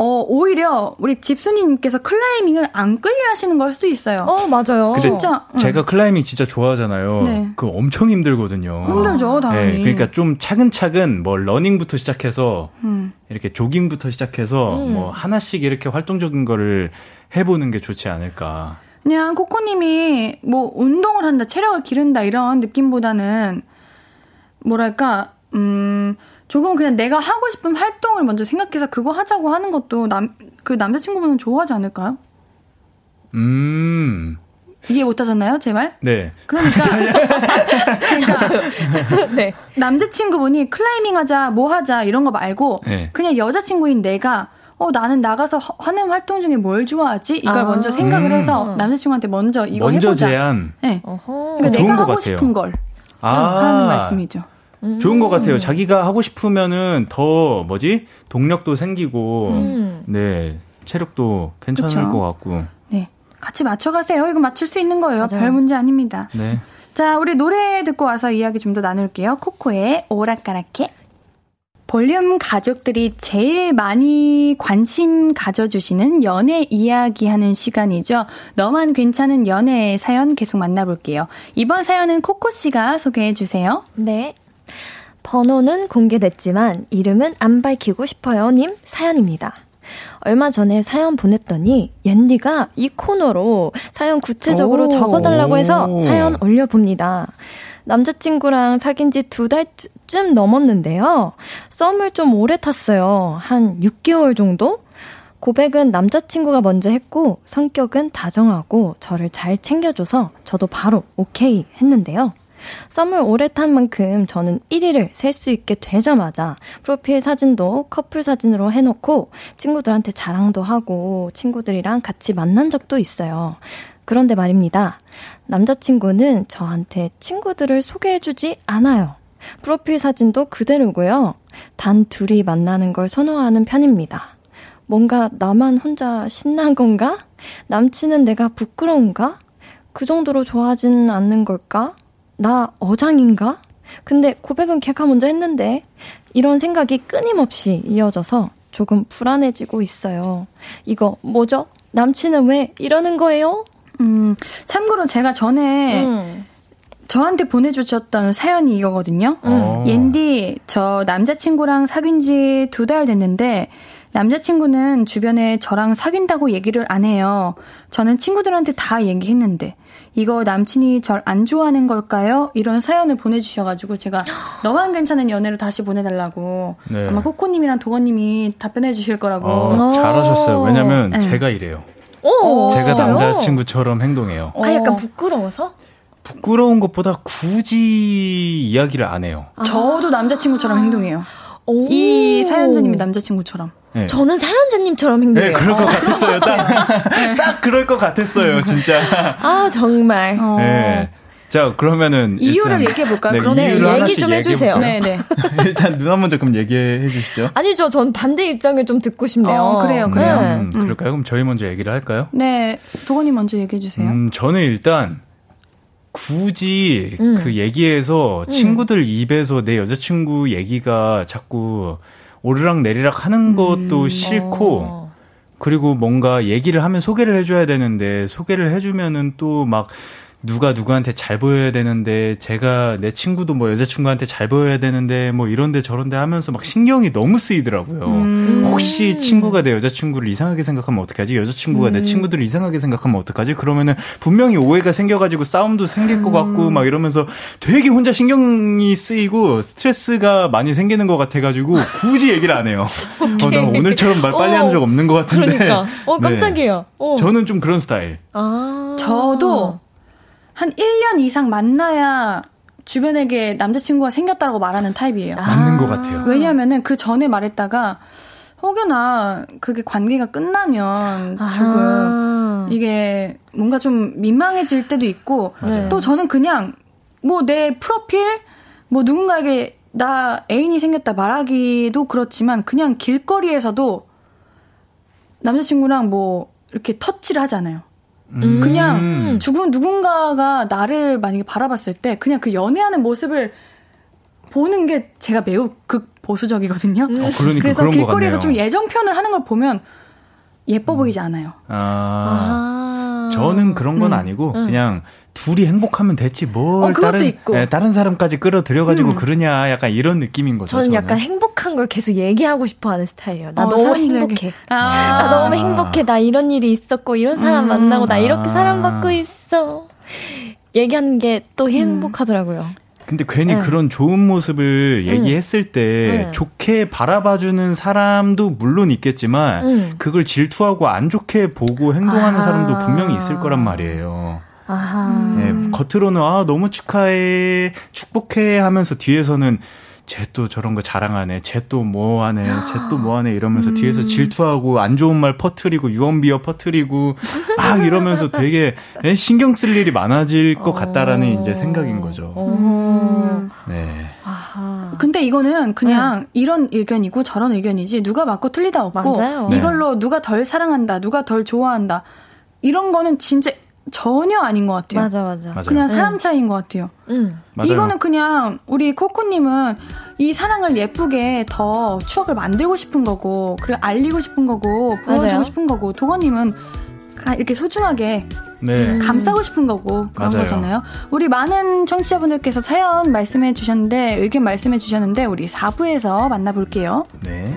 Speaker 1: 어, 오히려 우리 집순이님께서 클라이밍을 안 끌려 하시는 걸 수도 있어요.
Speaker 3: 어, 맞아요.
Speaker 1: 진짜.
Speaker 4: 제가 응. 클라이밍 진짜 좋아하잖아요. 네. 그 엄청 힘들거든요.
Speaker 1: 힘들죠, 당연히.
Speaker 4: 네, 그러니까 좀 차근차근 뭐 러닝부터 시작해서 음. 이렇게 조깅부터 시작해서 음. 뭐 하나씩 이렇게 활동적인 거를 해보는 게 좋지 않을까.
Speaker 1: 그냥 코코님이 뭐 운동을 한다, 체력을 기른다 이런 느낌보다는 뭐랄까, 음, 조금 그냥 내가 하고 싶은 활동을 먼저 생각해서 그거 하자고 하는 것도 남, 그 남자친구분은 좋아하지 않을까요?
Speaker 4: 음.
Speaker 1: 이해 못 하셨나요, 제 말?
Speaker 4: 네.
Speaker 1: 그러니까. 그러니까. 네. 남자친구분이 클라이밍 하자, 뭐 하자, 이런 거 말고, 네. 그냥 여자친구인 내가, 어, 나는 나가서 하는 활동 중에 뭘 좋아하지? 이걸 아. 먼저 생각을 해서 음. 남자친구한테 먼저 이거
Speaker 4: 먼저
Speaker 1: 해보자.
Speaker 4: 제안.
Speaker 1: 네. 그러니까 내가 하고 같아요. 싶은 걸. 아. 하는 말씀이죠.
Speaker 4: 음. 좋은 것 같아요. 자기가 하고 싶으면은 더 뭐지 동력도 생기고 음. 네 체력도 괜찮을 그쵸? 것 같고.
Speaker 1: 네, 같이 맞춰가세요. 이거 맞출 수 있는 거예요. 맞아요. 별 문제 아닙니다. 네. 자, 우리 노래 듣고 와서 이야기 좀 더 나눌게요. 코코의 오락가락해. 볼륨 가족들이 제일 많이 관심 가져주시는 연애 이야기 하는 시간이죠. 너만 괜찮은 연애 사연 계속 만나볼게요. 이번 사연은 코코 씨가 소개해 주세요.
Speaker 3: 네. 번호는 공개됐지만 이름은 안 밝히고 싶어요. 님 사연입니다. 얼마 전에 사연 보냈더니 옌디가 이 코너로 사연 구체적으로 적어달라고 해서 사연 올려봅니다. 남자친구랑 사귄 지 두 달쯤 넘었는데요. 썸을 좀 오래 탔어요. 한 6개월 정도? 고백은 남자친구가 먼저 했고 성격은 다정하고 저를 잘 챙겨줘서 저도 바로 오케이 했는데요. 썸을 오래 탄 만큼 저는 1위를 셀 수 있게 되자마자 프로필 사진도 커플 사진으로 해놓고 친구들한테 자랑도 하고 친구들이랑 같이 만난 적도 있어요. 그런데 말입니다. 남자친구는 저한테 친구들을 소개해주지 않아요. 프로필 사진도 그대로고요. 단 둘이 만나는 걸 선호하는 편입니다. 뭔가 나만 혼자 신난 건가? 남친은 내가 부끄러운가? 그 정도로 좋아하지는 않는 걸까? 나 어장인가? 근데 고백은 걔가 먼저 했는데 이런 생각이 끊임없이 이어져서 조금 불안해지고 있어요. 이거 뭐죠? 남친은 왜 이러는 거예요?
Speaker 1: 음, 참고로 제가 전에 음. 저한테 보내주셨던 사연이 이거거든요. 음. 옌디, 저 남자친구랑 사귄 지 두 달 됐는데, 남자친구는 주변에 저랑 사귄다고 얘기를 안 해요. 저는 친구들한테 다 얘기했는데, 이거 남친이 절 안 좋아하는 걸까요? 이런 사연을 보내주셔가지고 제가 너만 괜찮은 연애를 다시 보내달라고 네. 아마 코코님이랑 도건님이 답변해 주실 거라고.
Speaker 4: 어, 잘하셨어요. 왜냐면 네. 제가 이래요. 오, 제가 진짜요? 남자친구처럼 행동해요.
Speaker 3: 아, 약간 부끄러워서?
Speaker 4: 부끄러운 것보다 굳이 이야기를 안 해요.
Speaker 1: 저도 남자친구처럼 행동해요.
Speaker 3: 오.
Speaker 1: 이 사연자님이 남자친구처럼.
Speaker 4: 네.
Speaker 3: 저는 사연자님처럼 행동해요.
Speaker 4: 네, 그럴 것 같았어요. 딱, 딱 그럴 것 같았어요, 진짜.
Speaker 3: 아, 정말.
Speaker 1: 어.
Speaker 4: 네. 자, 그러면면.
Speaker 1: 이유를 얘기해 볼까요?
Speaker 4: 네,
Speaker 1: 그럼
Speaker 3: 네,
Speaker 4: 이유를
Speaker 3: 얘기 좀 해주세요.
Speaker 4: 얘기해볼까요?
Speaker 1: 네, 네.
Speaker 4: 일단 누나 먼저 그럼 얘기해 주시죠.
Speaker 3: 아니죠. 전 반대 입장을 좀 듣고 싶네요.
Speaker 1: 어, 그래요, 그래요.
Speaker 3: 네.
Speaker 4: 음, 그럴까요? 그럼 저희 먼저 얘기를 할까요?
Speaker 1: 네, 도건이 먼저 얘기해 주세요.
Speaker 4: 음, 저는 일단 굳이
Speaker 3: 음.
Speaker 4: 그 얘기에서 친구들 입에서 내 여자친구 얘기가 자꾸 오르락 내리락 하는 것도 싫고
Speaker 3: 어.
Speaker 4: 그리고 뭔가 얘기를 하면 소개를 해줘야 되는데 소개를 해주면은 또 막 누가 누구한테 잘 보여야 되는데 제가 내 친구도 뭐 여자친구한테 잘 보여야 되는데 뭐 이런데 저런데 하면서 막 신경이 너무 쓰이더라고요.
Speaker 1: 음.
Speaker 4: 혹시 친구가 내 여자친구를 이상하게 생각하면 어떡하지? 여자친구가
Speaker 1: 음.
Speaker 4: 내 친구들을 이상하게 생각하면 어떡하지? 그러면은 분명히 오해가 생겨가지고 싸움도 생길 것
Speaker 1: 음.
Speaker 4: 같고 막 이러면서 되게 혼자 신경이 쓰이고 스트레스가 많이 생기는 것 같아가지고 굳이 얘기를 안 해요. 어, 나 오늘처럼 말 빨리
Speaker 3: 어,
Speaker 4: 하는 적 없는 것 같은데.
Speaker 3: 그러니까. 어,
Speaker 4: 네.
Speaker 3: 깜짝이에요. 어.
Speaker 4: 저는 좀 그런 스타일.
Speaker 3: 아.
Speaker 1: 저도 한 1년 이상 만나야 주변에게 남자친구가 생겼다고 말하는 타입이에요.
Speaker 4: 맞는 것 같아요.
Speaker 1: 왜냐하면은 그 전에 말했다가 혹여나 그게 관계가 끝나면 조금
Speaker 3: 아.
Speaker 1: 이게 뭔가 좀 민망해질 때도 있고
Speaker 4: 맞아요.
Speaker 1: 또 저는 그냥 뭐 내 프로필 뭐 누군가에게 나 애인이 생겼다 말하기도 그렇지만 그냥 길거리에서도 남자친구랑 뭐 이렇게 터치를 하잖아요.
Speaker 4: 음.
Speaker 1: 그냥 죽은 누군가가 나를 만약에 바라봤을 때 그냥 그 연애하는 모습을 보는 게 제가 매우 극 보수적이거든요.
Speaker 4: 어, 그러니까
Speaker 1: 그래서 길거리에서
Speaker 4: 같네요.
Speaker 1: 좀 예정 표현을 하는 걸 보면 예뻐 보이지 않아요.
Speaker 4: 아,
Speaker 3: 아.
Speaker 4: 저는 그런 건 아니고 그냥 둘이 행복하면 됐지 뭘
Speaker 1: 어,
Speaker 4: 다른. 예, 다른 사람까지 끌어들여가지고 그러냐 약간 이런 느낌인 거죠.
Speaker 3: 저는 약간 행복한 걸 계속 얘기하고 싶어 하는 스타일이에요. 나
Speaker 1: 어,
Speaker 3: 너무
Speaker 1: 사람들에게.
Speaker 3: 행복해.
Speaker 1: 아,
Speaker 3: 나 너무 행복해. 나 이런 일이 있었고, 이런 사람
Speaker 1: 음.
Speaker 3: 만나고, 나 이렇게
Speaker 4: 아.
Speaker 3: 사랑받고 있어. 얘기하는 게 또 행복하더라고요.
Speaker 4: 근데 괜히
Speaker 3: 네.
Speaker 4: 그런 좋은 모습을 얘기했을 때
Speaker 3: 네.
Speaker 4: 좋게 바라봐주는 사람도 물론 있겠지만
Speaker 3: 음.
Speaker 4: 그걸 질투하고 안 좋게 보고 행동하는
Speaker 3: 아.
Speaker 4: 사람도 분명히 있을 거란 말이에요.
Speaker 3: 아하.
Speaker 4: 네, 겉으로는 아 너무 축하해 축복해 하면서 뒤에서는 쟤 또 저런 거 자랑하네 쟤 또 뭐하네 쟤 또 뭐하네 이러면서 뒤에서 질투하고 안 좋은 말 퍼트리고 유언비어 퍼트리고 막 이러면서 되게 에, 신경 쓸 일이 많아질 것 같다라는 이제 생각인 거죠.
Speaker 3: 어.
Speaker 4: 네.
Speaker 3: 아하.
Speaker 1: 근데 이거는 그냥 이런 의견이고 저런 의견이지 누가 맞고 틀리다 없고
Speaker 3: 맞아요.
Speaker 4: 네.
Speaker 1: 이걸로 누가 덜 사랑한다, 누가 덜 좋아한다 이런 거는 진짜 전혀 아닌 것 같아요.
Speaker 3: 맞아, 맞아.
Speaker 4: 맞아요.
Speaker 1: 그냥 사람 차이인 것 같아요.
Speaker 3: 응.
Speaker 4: 맞아요.
Speaker 1: 이거는 그냥 우리 코코님은 이 사랑을 예쁘게 더 추억을 만들고 싶은 거고, 그리고 알리고 싶은 거고, 보여주고
Speaker 3: 맞아요.
Speaker 1: 싶은 거고, 도건님은 가- 이렇게 소중하게
Speaker 4: 네.
Speaker 1: 감싸고 싶은 거고 그런
Speaker 4: 맞아요.
Speaker 1: 거잖아요. 우리 많은 청취자분들께서 사연 말씀해 주셨는데 의견 말씀해 주셨는데 우리 4부에서 만나볼게요.
Speaker 4: 네.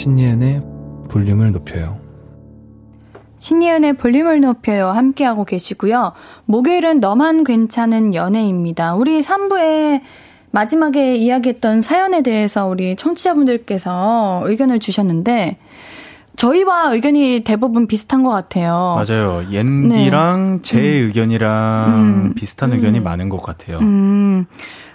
Speaker 5: 신예은의 볼륨을 높여요.
Speaker 1: 신예은의 볼륨을 높여요 함께하고 계시고요. 목요일은 너만 괜찮은 연애입니다. 우리 3부에 마지막에 이야기했던 사연에 대해서 우리 청취자분들께서 의견을 주셨는데 저희와 의견이 대부분 비슷한 것 같아요.
Speaker 4: 맞아요. 옌디랑 제 의견이랑
Speaker 1: 네. 음.
Speaker 4: 비슷한 의견이 많은 것 같아요.
Speaker 1: 음,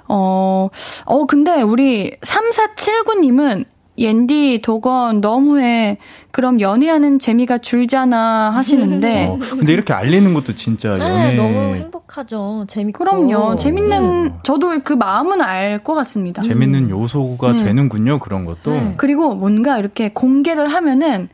Speaker 1: 어, 어, 근데 우리 3479님은 옌디, 도건, 너무해. 그럼 연애하는 재미가 줄잖아 하시는데.
Speaker 4: 어, 근데 이렇게 알리는 것도 진짜 연애
Speaker 3: 네, 너무 행복하죠. 재밌고.
Speaker 1: 그럼요. 재밌는,
Speaker 4: 어.
Speaker 1: 저도 그 마음은 알 것 같습니다.
Speaker 4: 재밌는 요소가
Speaker 1: 네.
Speaker 4: 되는군요. 그런 것도.
Speaker 3: 네.
Speaker 1: 그리고 뭔가 이렇게 공개를 하면은,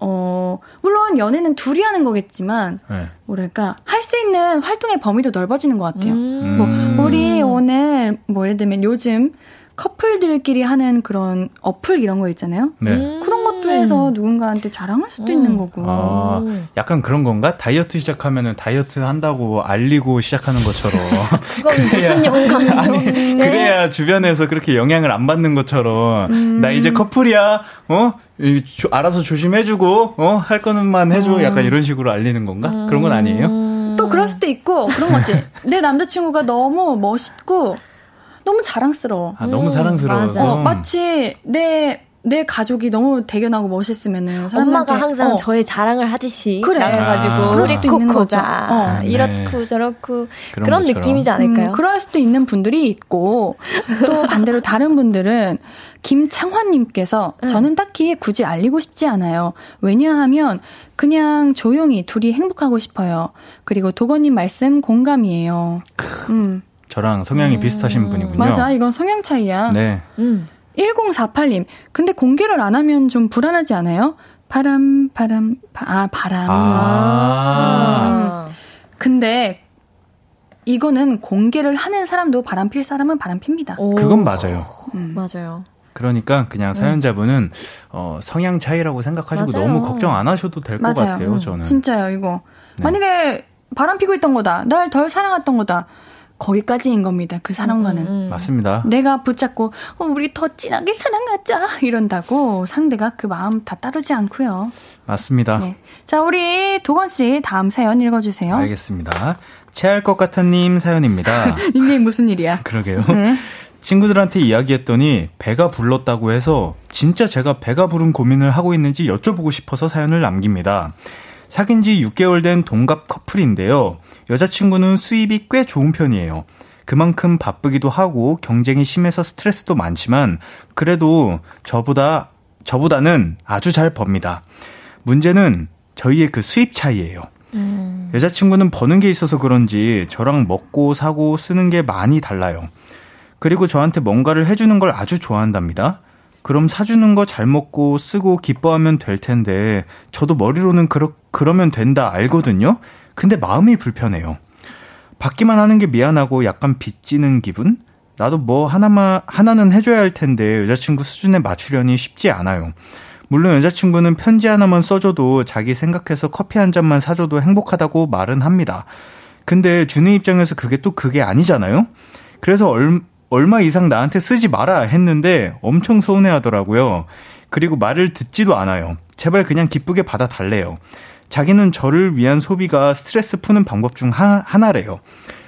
Speaker 1: 어, 물론 연애는 둘이 하는 거겠지만,
Speaker 4: 네.
Speaker 1: 뭐랄까, 할 수 있는 활동의 범위도 넓어지는 것 같아요.
Speaker 3: 음.
Speaker 1: 뭐,
Speaker 4: 음.
Speaker 1: 우리 오늘, 뭐, 예를 들면 요즘, 커플들끼리 하는 그런 어플 이런 거 있잖아요.
Speaker 4: 네.
Speaker 3: 음.
Speaker 1: 그런 것도 해서 누군가한테 자랑할 수도 있는 거고.
Speaker 4: 아, 약간 그런 건가? 다이어트 시작하면은 다이어트 한다고 알리고 시작하는 것처럼.
Speaker 3: 그건 무슨 영감이죠? 네.
Speaker 4: 그래야 주변에서 그렇게 영향을 안 받는 것처럼 나 이제 커플이야 어 이, 조- 알아서 조심해주고 어 할 거는만 해줘 약간 이런 식으로 알리는 건가 그런 건 아니에요
Speaker 1: 또 그럴 수도 있고 그런 거지. 내 남자친구가 너무 멋있고 너무 자랑스러워.
Speaker 4: 아 너무 사랑스러워서
Speaker 1: 어, 마치 내 내 가족이 너무 대견하고 멋있으면은
Speaker 3: 엄마가 항상
Speaker 1: 어,
Speaker 3: 저의 자랑을 하듯이
Speaker 1: 그래.
Speaker 3: 나와가지고
Speaker 4: 아.
Speaker 1: 그럴
Speaker 3: 우리. 코코가
Speaker 1: 어.
Speaker 3: 이렇고
Speaker 4: 네.
Speaker 3: 저렇고
Speaker 4: 그런
Speaker 3: 그런. 느낌이지 않을까요?
Speaker 1: 음, 그럴 수도 있는 분들이 있고 또 반대로 다른 분들은 김창환님께서 저는 딱히 굳이 알리고 싶지 않아요. 왜냐하면 그냥 조용히 둘이 행복하고 싶어요. 그리고 도건님 말씀 공감이에요. 음,
Speaker 4: 저랑 성향이 비슷하신 분이군요
Speaker 1: 맞아. 이건 성향 차이야.
Speaker 4: 네
Speaker 1: 1048님. 근데 공개를 안 하면 좀 불안하지 않아요? 바람, 바람, 바, 아, 바람.
Speaker 4: 아.
Speaker 1: 근데 이거는 공개를 하는 사람도 바람 필 사람은 바람 핍니다.
Speaker 3: 오.
Speaker 4: 그건 맞아요
Speaker 3: 맞아요.
Speaker 4: 그러니까 그냥 사연자분은 어, 성향 차이라고 생각하시고
Speaker 3: 맞아요.
Speaker 4: 너무 걱정 안 하셔도 될 것. 같아요
Speaker 1: 음,
Speaker 4: 저는
Speaker 1: 진짜요, 이거.
Speaker 4: 네.
Speaker 1: 만약에 바람 피고 있던 거다. 날 덜 사랑했던 거다. 거기까지인 겁니다. 그 사람과는.
Speaker 3: 음.
Speaker 4: 맞습니다
Speaker 1: 내가 붙잡고 어, 우리 더 진하게 사랑하자 이런다고 상대가 그 마음 다 따르지 않고요.
Speaker 4: 맞습니다
Speaker 1: 네. 자, 우리 도건 씨 다음 사연 읽어 주세요.
Speaker 4: 알겠습니다 체할 것 같아님 사연입니다
Speaker 1: 닉네임 무슨 일이야?
Speaker 4: 그러게요
Speaker 1: 네.
Speaker 4: 친구들한테 이야기했더니 배가 불렀다고 해서 진짜 제가 배가 부른 고민을 하고 있는지 여쭤보고 싶어서 사연을 남깁니다. 사귄 지 6개월 된 동갑 커플인데요. 여자친구는 수입이 꽤 좋은 편이에요. 그만큼 바쁘기도 하고 경쟁이 심해서 스트레스도 많지만 그래도 저보다 저보다는 아주 잘 법니다. 문제는 저희의 그 수입 차이예요. 여자친구는 버는 게 있어서 그런지 저랑 먹고 사고 쓰는 게 많이 달라요. 그리고 저한테 뭔가를 해주는 걸 아주 좋아한답니다. 그럼 사주는 거 잘 먹고 쓰고 기뻐하면 될 텐데, 저도 머리로는 그러, 그러면 된다 알거든요? 근데 마음이 불편해요. 받기만 하는 게 미안하고 약간 빚지는 기분? 나도 뭐 하나만, 하나는 해줘야 할 텐데 여자친구 수준에 맞추려니 쉽지 않아요. 물론 여자친구는 편지 하나만 써줘도 자기 생각해서 커피 한 잔만 사줘도 행복하다고 말은 합니다. 근데 주는 입장에서 그게 또 그게 아니잖아요? 그래서 얼, 얼마 이상 나한테 쓰지 마라 했는데 엄청 서운해 하더라고요. 그리고 말을 듣지도 않아요. 제발 그냥 기쁘게 받아달래요. 자기는 저를 위한 소비가 스트레스 푸는 방법 중 하, 하나래요.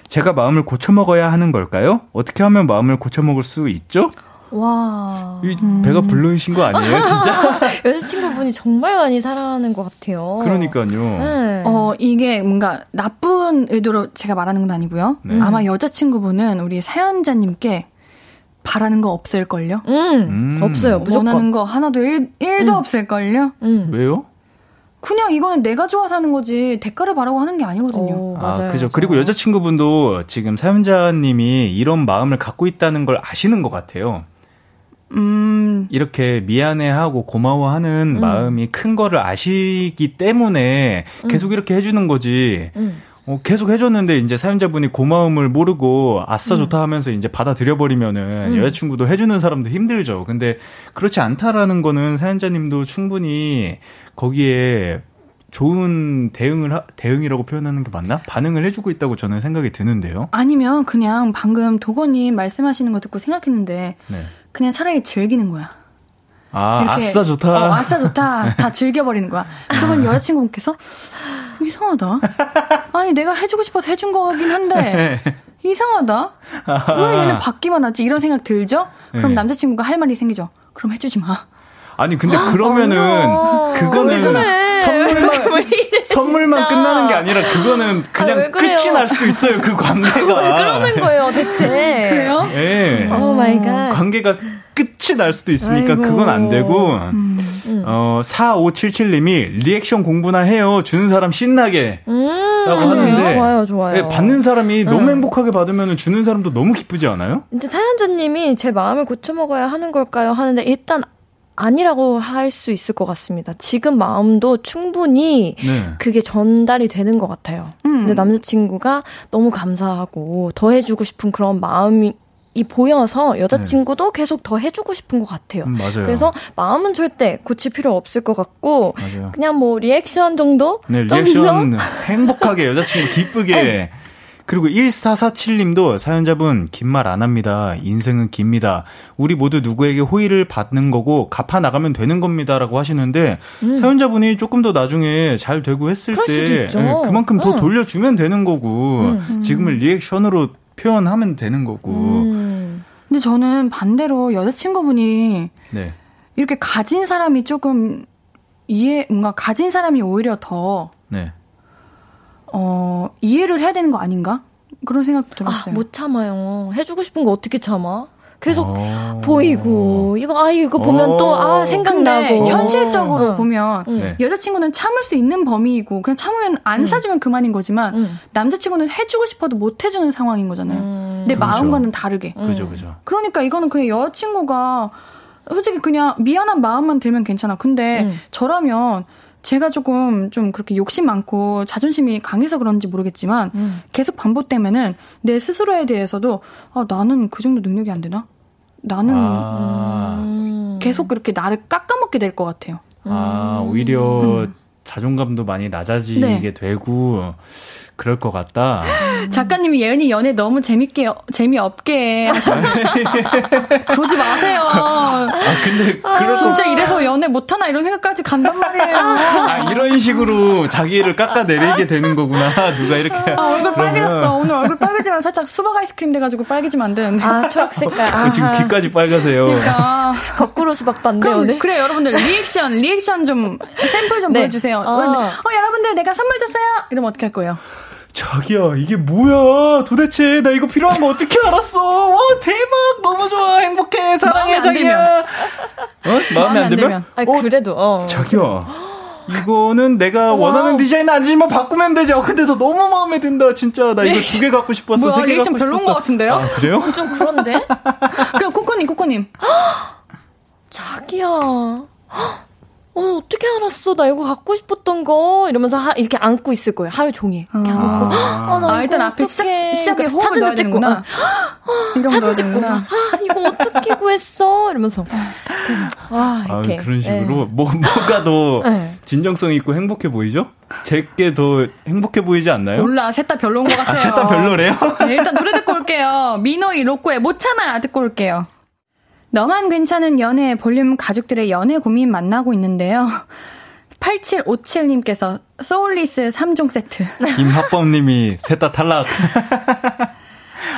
Speaker 4: 제가 마음을 고쳐먹어야 하는 걸까요? 어떻게 하면 마음을 고쳐먹을 수 있죠?
Speaker 3: 와.
Speaker 4: 이 배가 불르신 거 아니에요, 진짜?
Speaker 3: 여자친구분이 정말 많이 사랑하는 것 같아요.
Speaker 4: 그러니까요.
Speaker 3: 네.
Speaker 1: 어, 이게 뭔가 나쁜 의도로 제가 말하는 건 아니고요.
Speaker 4: 네.
Speaker 1: 아마 여자친구분은 우리 사연자님께 바라는 거 없을걸요?
Speaker 3: 음,
Speaker 4: 음.
Speaker 3: 없어요. 무조건.
Speaker 1: 원하는 거 하나도 일, 일도 없을걸요?
Speaker 3: 음.
Speaker 4: 왜요?
Speaker 1: 그냥 이거는 내가 좋아서 하는 거지 대가를 바라고 하는 게 아니거든요.
Speaker 3: 오, 맞아요.
Speaker 4: 아, 그죠. 그리고 여자친구분도 지금 사연자님이 이런 마음을 갖고 있다는 걸 아시는 것 같아요.
Speaker 1: 음,
Speaker 4: 이렇게 미안해하고 고마워하는 마음이 큰 거를 아시기 때문에 계속 이렇게 해주는 거지.
Speaker 3: 음.
Speaker 4: 어, 계속 해줬는데 이제 사연자분이 고마움을 모르고 아싸 좋다 하면서 이제 받아들여버리면은 여자친구도 해주는 사람도 힘들죠. 근데 그렇지 않다라는 거는 사연자님도 충분히 거기에 좋은 대응을 하- 대응이라고 표현하는 게 맞나? 반응을 해주고 있다고 저는 생각이 드는데요.
Speaker 1: 아니면 그냥 방금 도건님 말씀하시는 거 듣고 생각했는데
Speaker 4: 네.
Speaker 1: 그냥 차라리 즐기는 거야.
Speaker 4: 아
Speaker 1: 이렇게,
Speaker 4: 아싸 좋다.
Speaker 1: 어, 아싸 좋다. 다 즐겨버리는 거야. 그러면 여자친구분께서 이상하다. 아니 내가 해주고 싶어서 해준 거긴 한데 이상하다. 왜 얘는 받기만 하지? 이런 생각 들죠? 그럼
Speaker 4: 네.
Speaker 1: 남자친구가 할 말이 생기죠. 그럼 해주지 마.
Speaker 4: 아니 근데 그러면은 그거는 선물만 선물만 끝나는 게 아니라 그거는 그냥
Speaker 3: 왜 그래요?
Speaker 4: 끝이 날 수도 있어요 그 관계가.
Speaker 3: 왜 그러는 거예요, 대체? 그래요?
Speaker 4: 예.
Speaker 3: oh my god.
Speaker 4: 관계가 끝이 날 수도 있으니까
Speaker 3: 아이고.
Speaker 4: 그건 안 되고 어 4577님이 리액션 공부나 해요 주는 사람 신나게 라고 하는데
Speaker 3: 음, 좋아요, 좋아요.
Speaker 4: 예, 받는 사람이 너무 행복하게 받으면 주는 사람도 너무 기쁘지 않아요?
Speaker 3: 이제 사연자님이 제 마음을 고쳐먹어야 하는 걸까요? 하는데 일단 아니라고 할 수 있을 것 같습니다. 지금 마음도 충분히
Speaker 4: 네.
Speaker 3: 그게 전달이 되는 것 같아요.
Speaker 1: 음.
Speaker 3: 근데 남자친구가 너무 감사하고 더 해주고 싶은 그런 마음이 보여서 여자친구도 네. 계속 더 해주고 싶은 것 같아요.
Speaker 4: 음, 맞아요.
Speaker 3: 그래서 마음은 절대 고칠 필요 없을 것 같고 맞아요. 그냥 뭐 리액션 정도?
Speaker 4: 네, 리액션 행복하게 여자친구 기쁘게 네. 그리고 1447님도 사연자분 긴 말 안 합니다. 인생은 깁니다. 우리 모두 누구에게 호의를 받는 거고 갚아 나가면 되는 겁니다 라고 하시는데 음. 사연자분이 조금 더 나중에 잘 되고 했을 때 네, 그만큼 더 응. 돌려주면 되는 거고 음. 지금을 리액션으로 표현하면 되는 거고. 음.
Speaker 1: 근데 저는 반대로 여자친구분이 네. 이렇게 가진 사람이 조금 이해 뭔가 가진 사람이 오히려 더 네. 어, 이해를 해야 되는 거 아닌가? 그런 생각 들었어요.
Speaker 3: 아, 못 참아요. 해주고 싶은 거 어떻게 참아? 계속 오. 보이고 이거 아 이거 보면 또 아 생각나고
Speaker 1: 현실적으로 응. 보면 응. 네. 여자친구는 참을 수 있는 범위이고 그냥 참으면 안 응. 사주면 그만인 거지만 남자친구는 해주고 싶어도 못 해주는 상황인 거잖아요. 내 그렇죠. 마음과는 다르게.
Speaker 4: 그죠 그죠.
Speaker 1: 그러니까 이거는 그냥 여자친구가 솔직히 그냥 미안한 마음만 들면 괜찮아. 근데 저라면 제가 조금 좀 그렇게 욕심 많고 자존심이 강해서 그런지 모르겠지만 음. 계속 반복되면은 내 스스로에 대해서도 아 나는 그 정도 능력이 안 되나? 나는 아. 음. 계속 그렇게 나를 깎아먹게 될 것 같아요.
Speaker 4: 아 오히려 음. 자존감도 많이 낮아지게 네. 되고 그럴 것 같다.
Speaker 1: 작가님이 예은이 연애 너무 재밌게 재미없게 그러지 마세요. 아
Speaker 4: 근데
Speaker 1: 아, 진짜 이래서 연애 못하나 이런 생각까지 간단 말이에요.
Speaker 4: 아 이런 식으로 자기를 깎아내리게 되는 거구나. 누가 이렇게.
Speaker 1: 아 얼굴 빨개졌어. 오늘 얼굴 빨개지면 살짝 수박 아이스크림 돼가지고 빨개지면 안 되는데.
Speaker 3: 아 초록 색깔. 아,
Speaker 4: 지금 귀까지 빨가세요.
Speaker 1: 그러니까
Speaker 3: 거꾸로 수박 반대 오늘.
Speaker 1: 그래 여러분들 리액션 리액션 좀 샘플 좀 네. 보여주세요. 어. 어 여러분들 내가 선물 줬어요. 이러면 어떻게 할 거예요?
Speaker 4: 자기야, 이게 뭐야? 도대체 나 이거 필요한 거 어떻게 알았어? 와, 대박! 너무 좋아! 행복해! 사랑해, 자기야! 어? 마음에 안 들면?
Speaker 3: 아, 어, 그래도, 어.
Speaker 4: 자기야. 이거는 내가 원하는 디자인 아니지만 바꾸면 되죠. 근데 너 너무 마음에 든다, 진짜. 나 이거 두 개 갖고 싶었어.
Speaker 1: 뭐야, 리액션 별로인 것 같은데요?
Speaker 4: 아, 그래요?
Speaker 3: 좀 그런데?
Speaker 1: 그럼 코코님, 코코님.
Speaker 3: 자기야. 어, 어떻게 알았어? 나 이거 갖고 싶었던 거. 이러면서 하, 이렇게 안고 있을 거예요. 하루 종일. 이렇게 아. 안고.
Speaker 1: 아, 나 아, 일단 앞에 시작, 시작에 호흡을 사진도 찍고. 아,
Speaker 3: 아, 사진 찍고. 아, 이거 어떻게 구했어? 이러면서.
Speaker 4: 아, 이렇게. 아, 그런 식으로. 네. 뭐, 뭐가 더 네. 진정성 있고 행복해 보이죠? 제게 더 행복해 보이지 않나요?
Speaker 1: 몰라. 셋 다 별로인 것 같아요. 아,
Speaker 4: 셋다 별로래요?
Speaker 1: 네, 일단 노래 듣고 올게요. 미노이 로꼬의 못 참아 듣고 올게요. 너만 괜찮은 연애 볼륨 가족들의 연애 고민 만나고 있는데요. 8757님께서 soulless 3종 세트.
Speaker 4: 김학범님이 셋 다 탈락.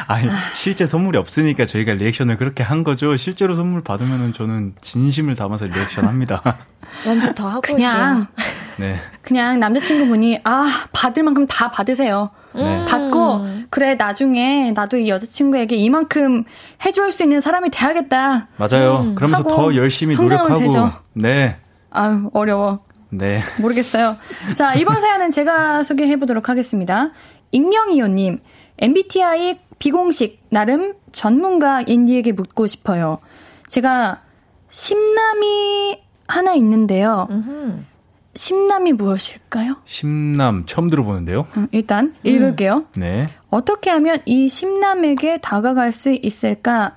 Speaker 4: 아니, 실제 선물이 없으니까 저희가 리액션을 그렇게 한 거죠. 실제로 선물 받으면 저는 진심을 담아서 리액션 합니다.
Speaker 3: 연습 더 하고
Speaker 1: 그냥, 네. 그냥 남자친구분이, 아, 받을 만큼 다 받으세요. 네. 받고 그래 나중에 나도 이 여자친구에게 이만큼 해줄 수 있는 사람이 돼야겠다.
Speaker 4: 맞아요. 음, 그러면서 더 열심히 노력하고 되죠. 네.
Speaker 1: 아유 어려워.
Speaker 4: 네.
Speaker 1: 모르겠어요. 자 이번 사연은 제가 소개해 보도록 하겠습니다. 익명이요님 MBTI 비공식 나름 전문가 인디에게 묻고 싶어요. 제가 심남이 하나 있는데요. 음흠. 심남이 무엇일까요?
Speaker 4: 심남 처음 들어보는데요.
Speaker 1: 음, 일단 읽을게요.
Speaker 4: 음. 네.
Speaker 1: 어떻게 하면 이 심남에게 다가갈 수 있을까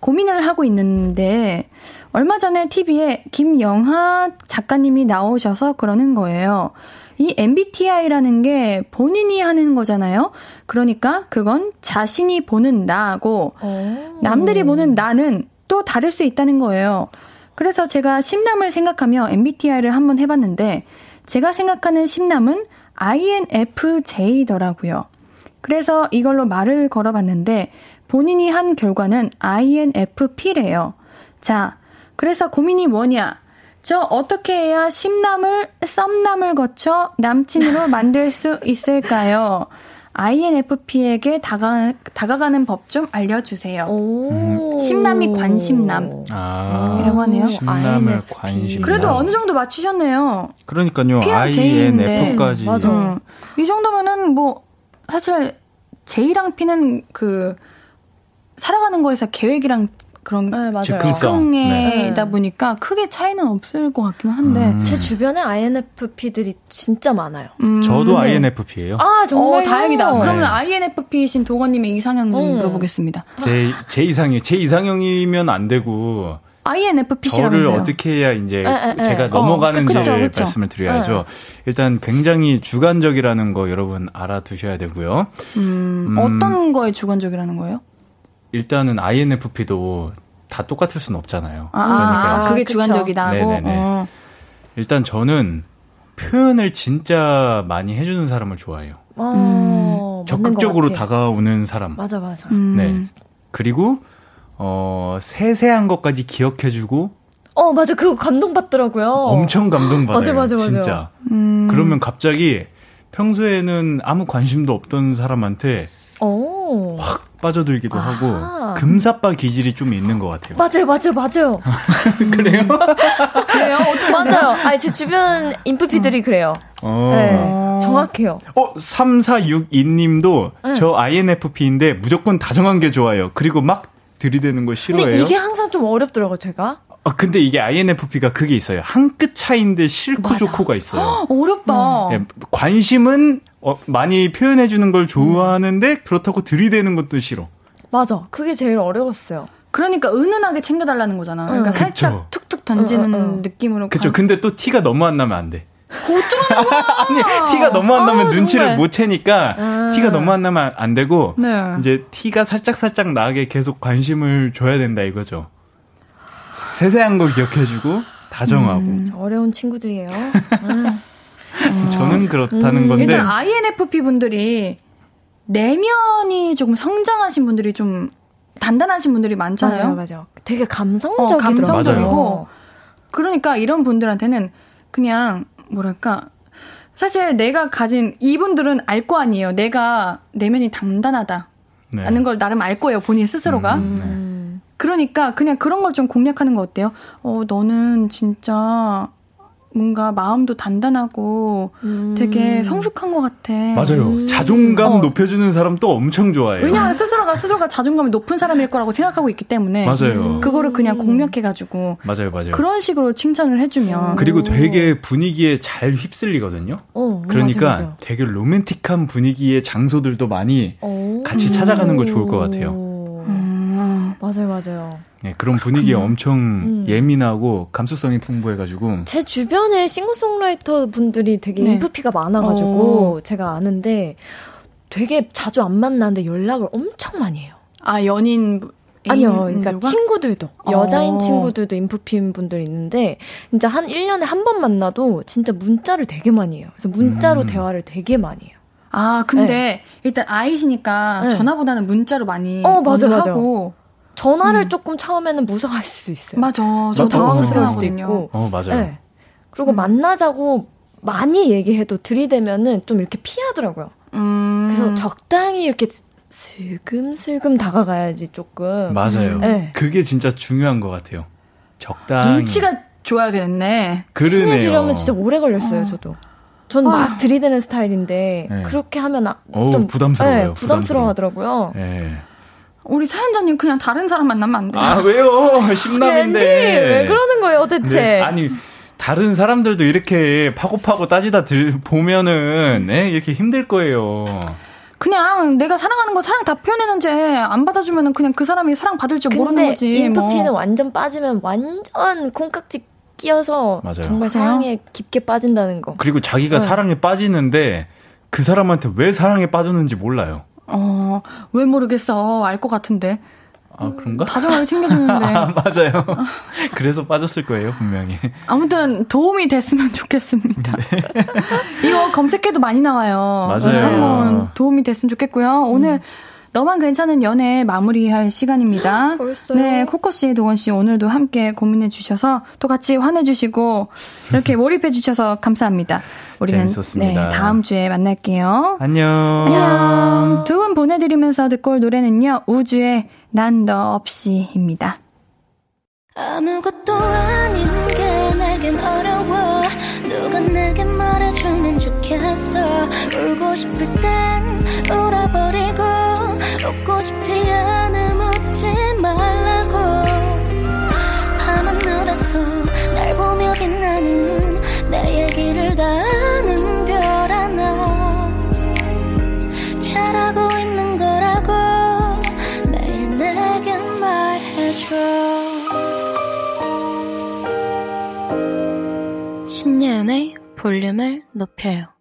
Speaker 1: 고민을 하고 있는데 얼마 전에 TV에 김영하 작가님이 나오셔서 그러는 거예요. 이 MBTI라는 게 본인이 하는 거잖아요. 그러니까 그건 자신이 보는 나하고 오. 남들이 보는 나는 또 다를 수 있다는 거예요. 그래서 제가 심남을 생각하며 MBTI를 한번 해봤는데 제가 생각하는 심남은 INFJ더라고요. 그래서 이걸로 말을 걸어봤는데 본인이 한 결과는 INFP래요. 자, 그래서 고민이 뭐냐? 저 어떻게 해야 심남을 썸남을 거쳐 남친으로 만들 수 있을까요? INFP에게 다가, 다가가는 법 좀 알려주세요. 오. 심남이 관심남. 아. 이라고 하네요.
Speaker 4: 심남을 관심.
Speaker 1: 그래도 어느 정도 맞추셨네요.
Speaker 4: 그러니까요. INF까지.
Speaker 1: 맞아. 음. 이 정도면은 뭐, 사실, J랑 P는 그, 살아가는 거에서 계획이랑 그런
Speaker 3: 네, 맞아요.
Speaker 4: 즉흥성.
Speaker 1: 즉흥이다
Speaker 3: 네.
Speaker 1: 보니까 크게 차이는 없을 것 같긴 한데.
Speaker 4: 음.
Speaker 3: 제 주변에 INFP들이 진짜 많아요.
Speaker 1: 음,
Speaker 4: 저도
Speaker 1: 근데-
Speaker 4: INFP예요.
Speaker 3: 아, 정말.
Speaker 1: 어, 다행이다.
Speaker 4: 네.
Speaker 1: 그러면 INFP이신 도건님의 이상형 좀
Speaker 3: 음.
Speaker 1: 물어보겠습니다.
Speaker 4: 제, 제 이상이, 제 이상형이면 안 되고, 저를
Speaker 1: INFP시라면서요?
Speaker 4: 어떻게 해야 이제
Speaker 3: 에, 에,
Speaker 4: 제가
Speaker 3: 에.
Speaker 4: 넘어가는지를
Speaker 1: 어, 그쵸, 그쵸.
Speaker 4: 말씀을 드려야죠. 일단 굉장히 주관적이라는 거 여러분 알아두셔야 되고요.
Speaker 1: 음,
Speaker 4: 음.
Speaker 1: 어떤 거에 주관적이라는 거예요?
Speaker 4: 일단은 INFP도 다 똑같을 수는 없잖아요.
Speaker 1: 아,
Speaker 4: 그러니까
Speaker 1: 아, 그게
Speaker 3: 그쵸.
Speaker 1: 주관적이다.
Speaker 4: 네네네.
Speaker 1: 어.
Speaker 4: 일단 저는 표현을 진짜 많이 해주는 사람을 좋아해요.
Speaker 3: 어, 맞는
Speaker 4: 적극적으로. 다가오는 사람.
Speaker 3: 맞아, 맞아.
Speaker 1: 음.
Speaker 4: 네. 그리고 어 세세한 것까지 기억해주고
Speaker 3: 어, 맞아. 그거 감동받더라고요.
Speaker 4: 엄청 감동받아요.
Speaker 3: 맞아, 맞아, 맞아.
Speaker 4: 진짜.
Speaker 1: 음.
Speaker 4: 그러면 갑자기 평소에는 아무 관심도 없던 사람한테
Speaker 3: 어.
Speaker 4: 빠져들기도
Speaker 3: 아하.
Speaker 4: 하고 금사빠 기질이 좀 있는 것 같아요.
Speaker 3: 맞아요, 맞아요, 맞아요.
Speaker 4: 그래요?
Speaker 1: 그래요? 어떻게
Speaker 3: 맞아요. 아니, 제 주변 인프피들이 그래요.
Speaker 4: 어.
Speaker 3: 네. 정확해요.
Speaker 4: 어, 3462님도
Speaker 3: 네.
Speaker 4: 저 INFP인데 무조건 다정한 게 좋아요. 그리고 막 들이대는 거
Speaker 3: 근데
Speaker 4: 싫어해요.
Speaker 3: 이게 항상 좀 어렵더라고요, 제가.
Speaker 4: 아, 근데 이게 INFP가 그게 있어요. 한 끗 차이인데 싫고
Speaker 3: 맞아.
Speaker 4: 좋고가 있어요.
Speaker 1: 어렵다.
Speaker 4: 예, 관심은 어, 많이 표현해 주는 걸 좋아하는데 그렇다고 들이대는 것도 싫어.
Speaker 3: 맞아. 그게 제일 어려웠어요.
Speaker 1: 그러니까 은은하게 챙겨달라는 거잖아. 그러니까
Speaker 3: 응.
Speaker 1: 살짝
Speaker 4: 그쵸.
Speaker 1: 툭툭 던지는
Speaker 3: 응, 응, 응.
Speaker 1: 느낌으로.
Speaker 4: 그쵸.
Speaker 1: 가-
Speaker 4: 근데 또 티가 너무 안 나면 안 돼. 아니, 티가 너무 안 나면
Speaker 3: 아,
Speaker 4: 눈치를
Speaker 3: 정말.
Speaker 4: 못 채니까
Speaker 3: 아.
Speaker 4: 티가 너무 안 나면 안 되고
Speaker 1: 네.
Speaker 4: 이제 티가 살짝살짝 나게 계속 관심을 줘야 된다 이거죠. 세세한 거 기억해주고 다정하고
Speaker 1: 음.
Speaker 3: 저 어려운 친구들이에요.
Speaker 4: 저는 그렇다는
Speaker 3: 음,
Speaker 4: 건데
Speaker 1: 일단 INFP 분들이 내면이 조금 성장하신 분들이 좀 단단하신 분들이 많잖아요.
Speaker 3: 맞아요, 맞아요. 되게 감성적이더라고요.
Speaker 1: 어, 감성적이고.
Speaker 3: 맞아요.
Speaker 1: 그러니까 이런 분들한테는 그냥 뭐랄까 사실 내가 가진 이분들은 알 거 아니에요. 내가 내면이 단단하다.
Speaker 4: 네.
Speaker 1: 라는 걸 나름 알 거예요. 본인 스스로가.
Speaker 4: 음, 네.
Speaker 3: 음.
Speaker 1: 그러니까 그냥 그런 걸 좀 공략하는 거 어때요? 어, 너는 진짜 뭔가 마음도 단단하고
Speaker 3: 음.
Speaker 1: 되게 성숙한 것 같아.
Speaker 4: 맞아요. 자존감
Speaker 1: 어.
Speaker 4: 높여주는 사람 또 엄청 좋아해요.
Speaker 1: 왜냐하면 스스로가 스스로가 자존감이 높은 사람일 거라고 생각하고 있기 때문에
Speaker 4: 맞아요.
Speaker 1: 그거를 그냥 공략해가지고
Speaker 4: 맞아요, 맞아요.
Speaker 1: 그런 식으로 칭찬을 해주면
Speaker 4: 그리고 되게 분위기에 잘 휩쓸리거든요.
Speaker 3: 어,
Speaker 4: 그러니까
Speaker 3: 맞아, 맞아.
Speaker 4: 되게 로맨틱한 분위기의 장소들도 많이
Speaker 3: 오.
Speaker 4: 같이 찾아가는 거 좋을 것 같아요.
Speaker 1: 음,
Speaker 3: 맞아요, 맞아요.
Speaker 4: 네, 그런 분위기에 엄청
Speaker 3: 음.
Speaker 4: 예민하고 감수성이 풍부해가지고
Speaker 3: 제 주변에 싱어송라이터 분들이 되게
Speaker 1: 네.
Speaker 3: 인프피가 많아가지고 제가 아는데 되게 자주 안 만나는데 연락을 엄청 많이 해요.
Speaker 1: 아 연인
Speaker 3: 아니요, 그러니까
Speaker 1: 누가?
Speaker 3: 친구들도
Speaker 1: 어.
Speaker 3: 여자인 친구들도 인프피인 분들 있는데 진짜 한 1년에 한 번 만나도 진짜 문자를 되게 많이 해요. 그래서 문자로
Speaker 4: 음.
Speaker 3: 대화를 되게 많이 해요.
Speaker 1: 아 근데 일단 아이시니까
Speaker 3: 네.
Speaker 1: 전화보다는 문자로 많이
Speaker 3: 어, 맞아, 맞아. 전화를 조금 처음에는 무서워할 수도 있어요.
Speaker 1: 맞아 저.
Speaker 3: 당황스러울 수도. 있고.
Speaker 4: 어 맞아요.
Speaker 3: 네. 그리고 만나자고 많이 얘기해도 들이대면은 좀 이렇게 피하더라고요.
Speaker 1: 음,
Speaker 3: 그래서 적당히 이렇게 슬금슬금 다가가야지 조금.
Speaker 4: 맞아요.
Speaker 3: 네.
Speaker 4: 그게 진짜 중요한 것 같아요. 적당히
Speaker 1: 눈치가 좋아야겠네.
Speaker 4: 그러네요.
Speaker 3: 친해지려면 진짜 오래 걸렸어요, 저도. 전막 들이대는 스타일인데
Speaker 4: 네.
Speaker 3: 그렇게 하면 아, 좀
Speaker 4: 부담스러워요,
Speaker 3: 네, 부담스러워 하더라고요.
Speaker 4: 예.
Speaker 1: 우리 사연자님 그냥 다른 사람 만나면 안 돼요?
Speaker 4: 아 왜요? 심남인데
Speaker 3: 왜 그러는 거예요, 대체?
Speaker 4: 네, 아니 다른 사람들도 이렇게 파고파고 따지다 들 보면은 네, 이렇게 힘들 거예요.
Speaker 1: 그냥 내가 사랑하는 거 사랑 다 표현했는데 안 받아주면은 그냥 그 사람이 사랑 받을 줄 모르는 거지.
Speaker 3: 인프피는
Speaker 1: 뭐.
Speaker 3: 완전 빠지면 완전 콩깍지 끼어서
Speaker 4: 맞아요.
Speaker 3: 정말 사랑에 깊게 빠진다는 거.
Speaker 4: 그리고 자기가
Speaker 3: 네.
Speaker 4: 사랑에 빠지는데 그 사람한테 왜 사랑에 빠졌는지 몰라요.
Speaker 1: 어, 왜 모르겠어. 알 것 같은데.
Speaker 4: 아 그런가?
Speaker 1: 다정하게 챙겨주는데.
Speaker 4: 아 맞아요. 그래서 빠졌을 거예요 분명히.
Speaker 1: 아무튼 도움이 됐으면 좋겠습니다. 이거 검색해도 많이 나와요.
Speaker 4: 맞아요.
Speaker 1: 그래서 한번 도움이 됐으면 좋겠고요. 오늘 너만 괜찮은 연애 마무리할 시간입니다.
Speaker 3: 벌써요?
Speaker 1: 네, 코코 씨, 도건 씨 오늘도 함께 고민해 주셔서 또 같이 화내 주시고 이렇게 몰입해 주셔서 감사합니다. 우리는
Speaker 4: 재밌었습니다.
Speaker 1: 네, 다음 주에 만날게요.
Speaker 4: 안녕.
Speaker 1: 안녕. 두 분 보내 드리면서 듣고 올 노래는요. 우주의 난 너 없이입니다.
Speaker 6: 아무것도 아닌 게 내겐 어려워 누가 내게 말해주면 좋겠어 울고 싶을 땐 나의 길을 다 아는 별 하나. 잘하고 있는 거라고 매일 내게 말해줘. 신예은의 볼륨을 높여요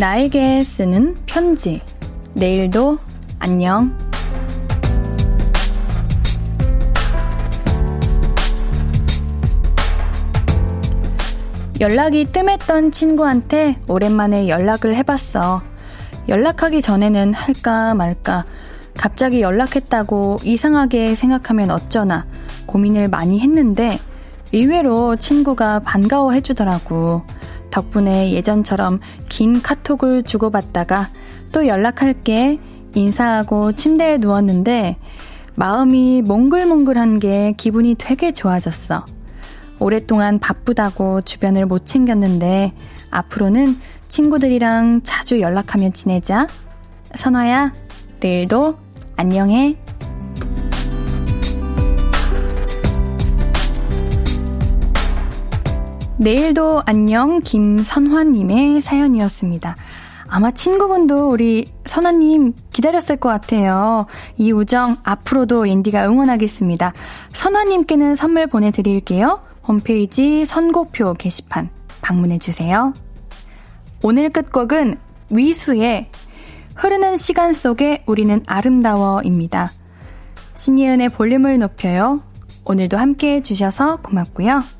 Speaker 1: 나에게 쓰는 편지. 내일도 안녕. 연락이 뜸했던 친구한테 오랜만에 연락을 해봤어. 연락하기 전에는 할까 말까. 갑자기 연락했다고 이상하게 생각하면 어쩌나 고민을 많이 했는데 의외로 친구가 반가워해주더라고. 덕분에 예전처럼 긴 카톡을 주고받다가 또 연락할게 인사하고 침대에 누웠는데 마음이 몽글몽글한 게 기분이 되게 좋아졌어. 오랫동안 바쁘다고 주변을 못 챙겼는데 앞으로는 친구들이랑 자주 연락하며 지내자. 선화야, 내일도 안녕해. 내일도 안녕 김선화님의 사연이었습니다. 아마 친구분도 우리 선화님 기다렸을 것 같아요. 이 우정 앞으로도 인디가 응원하겠습니다. 선화님께는 선물 보내드릴게요. 홈페이지 선고표 게시판 방문해주세요. 오늘 끝곡은 위수의 흐르는 시간 속에 우리는 아름다워입니다. 신예은의 볼륨을 높여요. 오늘도 함께 해주셔서 고맙고요.